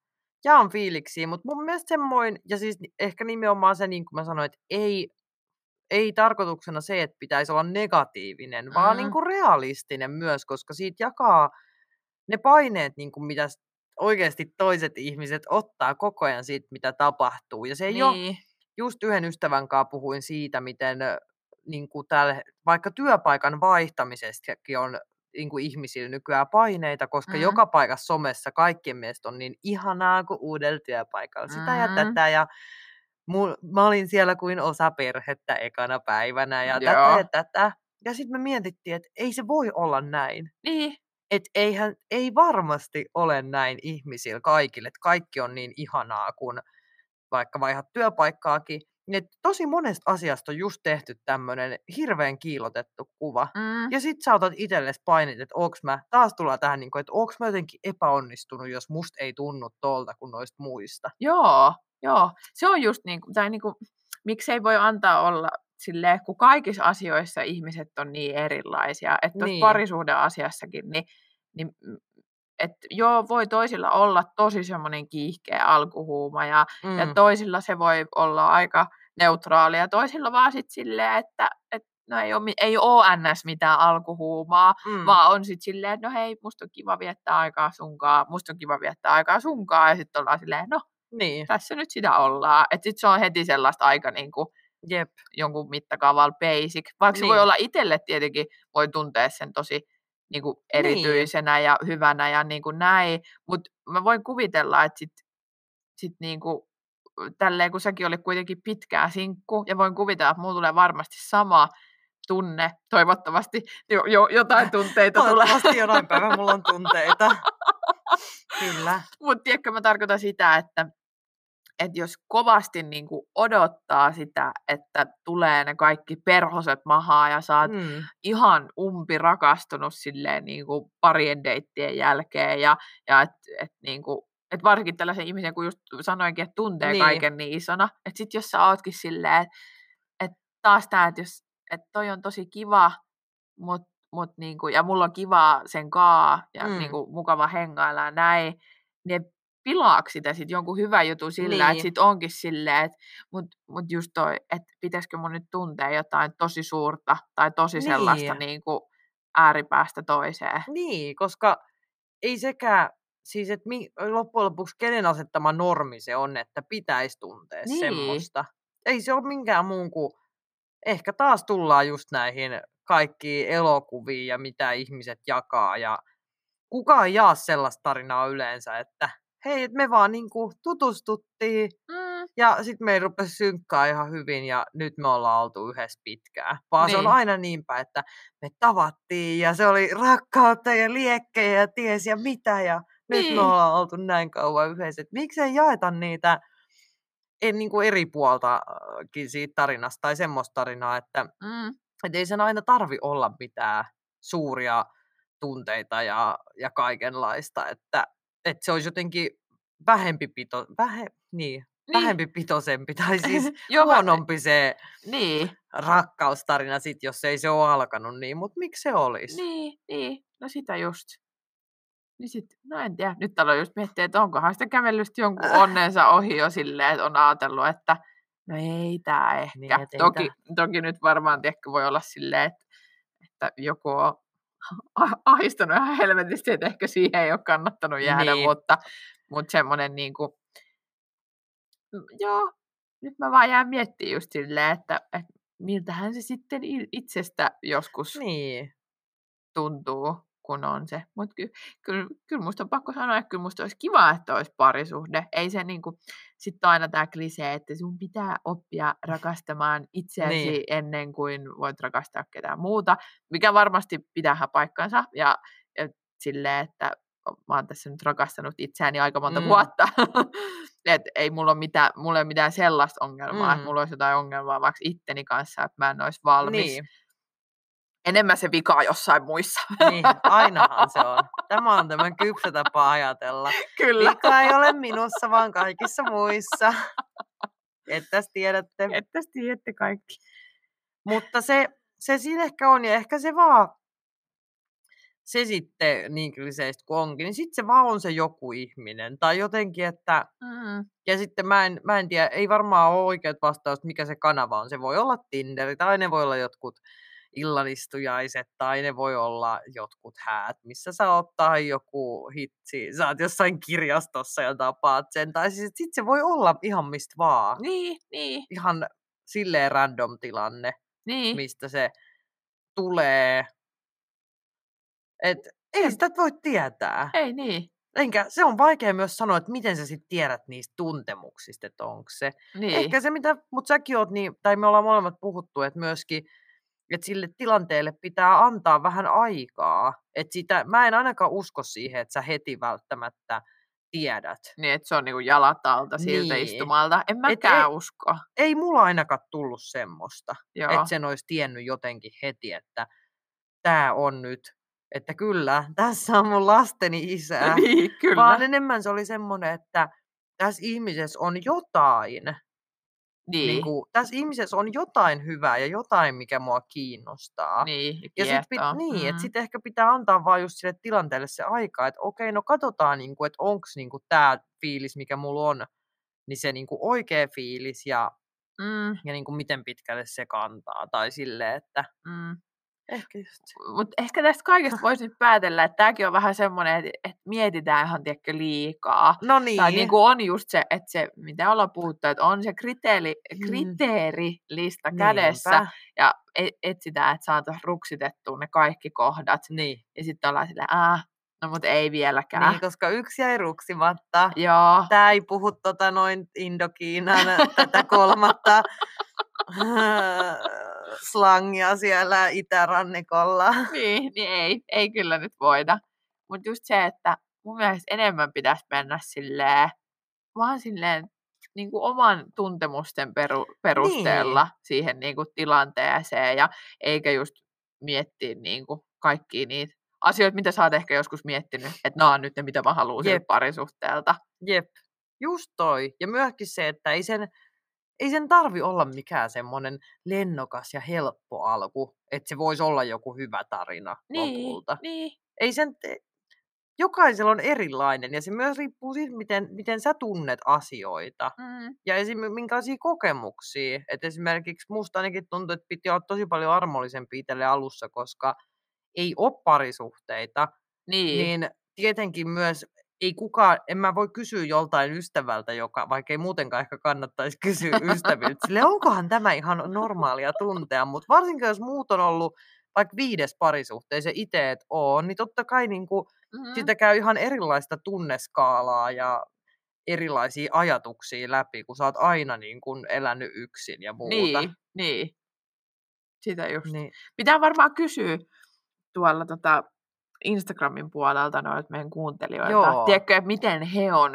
jaan fiiliksiä, mutta mun mielestä semmoinen, ja siis ehkä nimenomaan se, niin kuin mä sanoin, että ei ei tarkoituksena se, että pitäisi olla negatiivinen, mm. vaan niin kuin realistinen myös, koska siitä jakaa ne paineet, niin kuin mitä oikeasti toiset ihmiset ottaa koko ajan siitä, mitä tapahtuu. Ja se ei niin. ole, just yhden ystävän kanssa puhuin siitä, miten niin kuin täällä, vaikka työpaikan vaihtamisestakin on niin kuin ihmisillä nykyään paineita, koska mm. joka paikassa somessa kaikkien mielestä on niin ihanaa kuin uudella työpaikalla. Sitä mm. ja tätä ja mä olin siellä kuin osa perhettä ekana päivänä ja Joo. tätä ja tätä. Ja sitten me mietittiin, että ei se voi olla näin. Niin. Että eihän, ei varmasti ole näin ihmisillä kaikille, että kaikki on niin ihanaa, kun vaikka vaihdat työpaikkaakin. Et tosi monesta asiasta on just tehty tämmöinen hirveän kiilotettu kuva. Mm. Ja sit sä otat itsellesi painit, että onks mä, taas tullaan tähän, niin kuin, että onks mä jotenkin epäonnistunut, jos musta ei tunnu tolta kuin noista muista. Joo, Joo, se on just niin kuin, tai niin kuin, miksei voi antaa olla silleen, kun kaikissa asioissa ihmiset on niin erilaisia, että tuossa niin. parisuuden asiassakin, niin, niin et joo, voi toisilla olla tosi semmoinen kiihkeä alkuhuuma ja, mm. ja toisilla se voi olla aika neutraalia, toisilla vaan sitten silleen, että et, no ei ole, ei ole ns. mitään alkuhuumaa, mm. vaan on sitten silleen, että no hei, musta on kiva viettää aikaa sunkaan, musta on kiva viettää aikaa sunkaan, ja sitten ollaan silleen, no niin. Tässä nyt sitä ollaan. Että sitten se on heti sellaista aika niin kuin Jep. jonkun mittakaavalla basic. Vaikka niin. se voi olla itselle tietenkin, voi tuntea sen tosi niin kuin erityisenä niin. ja hyvänä ja niin kuin näin. Mutta mä voin kuvitella, että sit, sit niin kuin, tälleen, kun säkin oli kuitenkin pitkää sinkku, ja voin kuvitella, että mulla tulee varmasti sama tunne, toivottavasti jo, jo, jotain tunteita tulee. Toivottavasti jonain päivänä mulla on tunteita. Kyllä. Mutta tiedätkö, mä tarkoitan sitä, että että jos kovasti niin kuin odottaa sitä, että tulee ne kaikki perhoset mahaa ja saat mm. ihan umpi rakastunut silleen niin kuin parien deittien jälkeen ja, ja että et, niin kuin, et varsinkin tällaisen ihmisen, kun just sanoinkin, että tuntee niin. kaiken niin isona, että sit jos sä ootkin silleen, että et taas tämä, että jos et toi on tosi kiva, mut, mut niinku, ja mulla on kiva sen kaa ja mm. niinku, mukava hengailla ja näin, niin pilaako sitä sit jonkun hyvän jutun sillä, niin. että sit onkin silleen, että mut, mut just toi, että pitäisikö mun nyt tuntea jotain tosi suurta tai tosi niin. sellaista niin kuin ääripäästä toiseen. Niin, koska ei sekään, siis että mi, loppujen lopuksi kenen asettama normi se on, että pitäisi tuntea niin. semmoista. Ei se ole minkään muun kuin, ehkä taas tullaan just näihin kaikkiin elokuviin ja mitä ihmiset jakaa ja kukaan jaa sellaista tarinaa yleensä, että hei, me vaan niinku tutustuttiin mm. ja sitten me ei rupesi synkkää ihan hyvin ja nyt me ollaan oltu yhdessä pitkään. Vaan niin. se on niin. aina niinpä, että me tavattiin ja se oli rakkautta ja liekkejä ja ties ja mitä ja niin. nyt me niin. ollaan oltu näin kauan yhdessä. miksei jaeta niitä en, niin kuin eri puoltakin siitä tarinasta tai semmoista tarinaa, että mm. et ei sen aina tarvi olla mitään suuria tunteita ja, ja kaikenlaista, että että se olisi jotenkin vähempi pito, vähe, niin, niin. vähempi pitoisempi tai siis huonompi se niin. rakkaustarina sit, jos ei se ole alkanut niin, mutta miksi se olisi? Niin, niin, no sitä just. Niin sit, no en tiedä, nyt aloin just miettiä, että onkohan sitä kävellyt jonkun onnensa ohi jo silleen, että on ajatellut, että no ei tää ehkä. Niin, et ei toki, tää. toki nyt varmaan tiedätkö, voi olla silleen, että, että joku on ahistunut ihan helvetisti, että ehkä siihen ei ole kannattanut jäädä, Niin. mutta, mutta semmoinen niin kuin, joo, nyt mä vaan jään miettimään just silleen, että, että miltähän se sitten itsestä joskus Niin. tuntuu, kun on se. Mutta ky, kyllä, kyllä musta on pakko sanoa, että kyllä musta olisi kiva, että olisi parisuhde. Ei se niinku, sitten on aina tämä klisee, että sun pitää oppia rakastamaan itseäsi Niin. ennen kuin voit rakastaa ketään muuta, mikä varmasti pitää paikkansa. Ja, ja silleen, että mä oon tässä nyt rakastanut itseäni aika monta Mm. vuotta. Et ei mulla ole mitään, mulla ei ole mitään sellaista ongelmaa. Mm. että mulla olisi jotain ongelmaa vaikka itteni kanssa, että mä en olisi valmis. Niin. Enemmän se vika jossain muissa. niin, ainahan se on. Tämä on tämä kypsä tapa ajatella. Kyllä. Vika ei ole minussa, vaan kaikissa muissa. Että tiedätte. Että tiedätte kaikki. Mutta se, se siinä ehkä on, ja ehkä se vaan, se sitten niin kliseistä kuin onkin, niin sitten se vaan on se joku ihminen. Tai jotenkin, että, Mm. ja sitten mä en, mä en tiedä, ei varmaan ole oikeat vastausta, mikä se kanava on. Se voi olla Tinderi, tai ne voi olla jotkut illanistujaiset, tai ne voi olla jotkut häät, missä sä oot, tai joku hitsi, sä oot jossain kirjastossa ja tapaat sen. Tai siis sitten se voi olla ihan mistä vaan. Niin, niin, Ihan silleen random tilanne niin. mistä se tulee. Et ei sitä voi tietää. Ei niin. Enkä, se on vaikea myös sanoa, että miten sä sitten tiedät niistä tuntemuksista, että onko se. niin. Ehkä se, mitä, mutta säkin oot niin, tai me ollaan molemmat puhuttu, että myöskin, että sille tilanteelle pitää antaa vähän aikaa. Että sitä, mä en ainakaan usko siihen, että sä heti välttämättä tiedät. Niin, että se on niinku jalat alta siltä Niin. istumalta. En Et mäkään ei- usko. Ei mulla ainakaan tullut semmoista. Että sen olisi tiennyt jotenkin heti, että tämä on nyt, että kyllä, tässä on mun lasteni isä. niin, kyllä. Vaan enemmän se oli semmoinen, että tässä ihmisessä on jotain, niin. niin. Kuin, tässä ihmisessä on jotain hyvää ja jotain, mikä mua kiinnostaa. niin, Ja sitten pit, kiehtoo. niin, mm. että Mm. sit ehkä pitää antaa vaan just sille tilanteelle se aika, että okei, no katsotaan, niin kuin, että onko niin tämä fiilis, mikä mulla on, niin se niin kuin oikea fiilis ja, Mm, ja niin kuin miten pitkälle se kantaa. Tai silleen, että mm. Ehkä just. Mutta ehkä tästä kaikesta voisi nyt päätellä, että tämäkin on vähän semmoinen, että, että mietitään ihan tiedätkö, liikaa. No niin. Tai niin kuin on just se, että se, mitä ollaan puhuttu, että on se kriteeri, Mm. kriteerilista kädessä Niinpä. ja e- etsitään, että saataisiin ruksitettua ne kaikki kohdat. Niin. Ja sitten ollaan silleen, ah, no mutta ei vieläkään. niin, koska yksi jäi ruksimatta. Joo, Tämä ei puhu tota noin Indokiinan tätä kolmatta slangia siellä itärannikolla. niin, niin ei, ei kyllä nyt voida. Mutta just se, että mun mielestä enemmän pitäisi mennä silleen, vaan silleen niin kuin oman tuntemusten peru, perusteella niin. siihen niin kuin tilanteeseen ja eikä just miettiä niin kuin kaikkia niitä asioita, mitä sä oot ehkä joskus miettinyt, että nämä on nyt ne, mitä mä haluan Jep. parisuhteelta. Jep, just toi. Ja myöskin se, että ei sen, ei sen tarvi olla mikään semmoinen lennokas ja helppo alku, että se voisi olla joku hyvä tarina lopulta. niin. Ei sen, jokaisella on erilainen ja se myös riippuu siitä, miten, miten sä tunnet asioita. Mm, ja esimerkiksi minkälaisia kokemuksia. Et esimerkiksi musta ainakin tuntuu, että piti olla tosi paljon armollisempi itselle alussa, koska ei ole parisuhteita, niin. niin tietenkin myös ei kukaan, en mä voi kysyä joltain ystävältä, joka, vaikka ei muutenkaan ehkä kannattaisi kysyä ystäviltä, sille onkohan tämä ihan normaalia tuntea, mutta varsinkin jos muut on ollut vaikka viides parisuhteessa itse et oo, niin totta kai niin kuin, Mm, sitä käy ihan erilaista tunneskaalaa ja erilaisia ajatuksia läpi, kun sä oot aina niin kuin elänyt yksin ja muuta. niin, niin. Sitä just. Niin, Pitää varmaan kysyä tuolla tota Instagramin puolelta noilta meidän kuuntelijoilta. Joo. Tiedätkö, että miten he on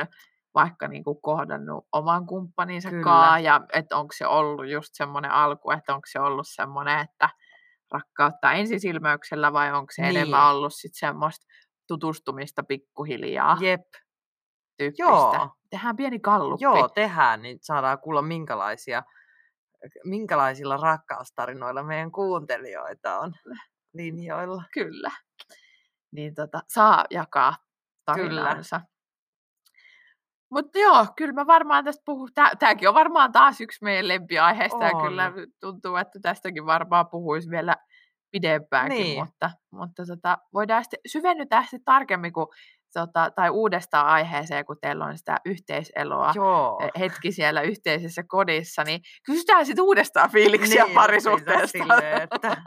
vaikka niinku kohdannut oman kumppaninsa Kyllä. kaa ja että onko se ollut just semmoinen alku, että onko se ollut semmoinen, että rakkautta ensisilmäyksellä vai onko se niin. enemmän ollut sitten semmoista tutustumista pikkuhiljaa jep, tyyppistä. Joo. Tehdään pieni kalluppi. joo, tehdään, niin saadaan kuulla minkälaisia, minkälaisilla rakkaustarinoilla meidän kuuntelijoita on linjoilla. Kyllä. Niin tota, saa jakaa Kyllä. tarinansa. Mutta joo, kyllä mä varmaan tästä puhun. Tämäkin on varmaan taas yksi meidän lempiaiheista ja kyllä tuntuu, että tästäkin varmaan puhuisi vielä pidempäänkin, Niin. mutta, mutta tota, voidaan sitten syvennytään sitten tarkemmin, kun, tota, tai uudestaan aiheeseen, kun teillä on sitä yhteiseloa Joo. eh, hetki siellä yhteisessä kodissa, niin kysytään sitten uudestaan fiiliksiä Niin, parisuhteesta. silleen, että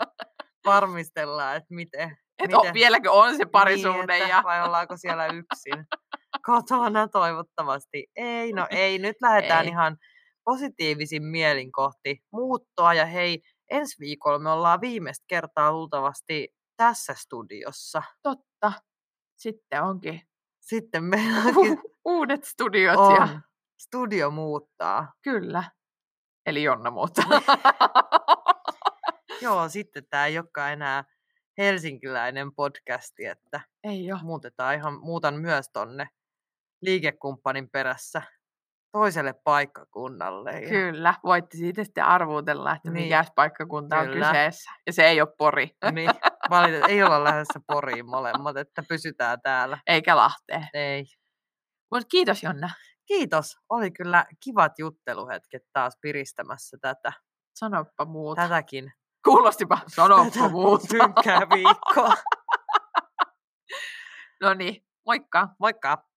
varmistellaan, että miten. Et on, miten- vieläkö on se parisuhde Niin, ja vai ollaanko siellä yksin kotona toivottavasti. Ei, no ei. Nyt lähdetään Ei. ihan positiivisin mielin kohti muuttoa. Ja hei, ensi viikolla me ollaan viimeistä kertaa luultavasti tässä studiossa. totta. Sitten onkin Sitten meillä onkin uudet studiot ja on. Studio muuttaa. kyllä. Eli Jonna muuttaa. Joo, sitten tämä ei olekaan enää helsinkiläinen podcasti, että Ei ole. muutetaan ihan, muutan myös tonne liikekumppanin perässä toiselle paikkakunnalle. Ja Kyllä, voitte siitä sitten arvuutella, että Niin. mikä paikkakunta on Kyllä. kyseessä. Ja se ei ole Pori, Niin, valitet, ei olla lähdössä Poriin molemmat, että pysytään täällä. eikä Lahteen. Ei. Mutta kiitos Jonna. Kiitos. Oli kyllä kivat jutteluhetket taas piristämässä tätä, Sanoppa muuta. tätäkin Kuulostipa, sanoppa muuta. synkkää viikkoa. No niin, moikka. Moikka!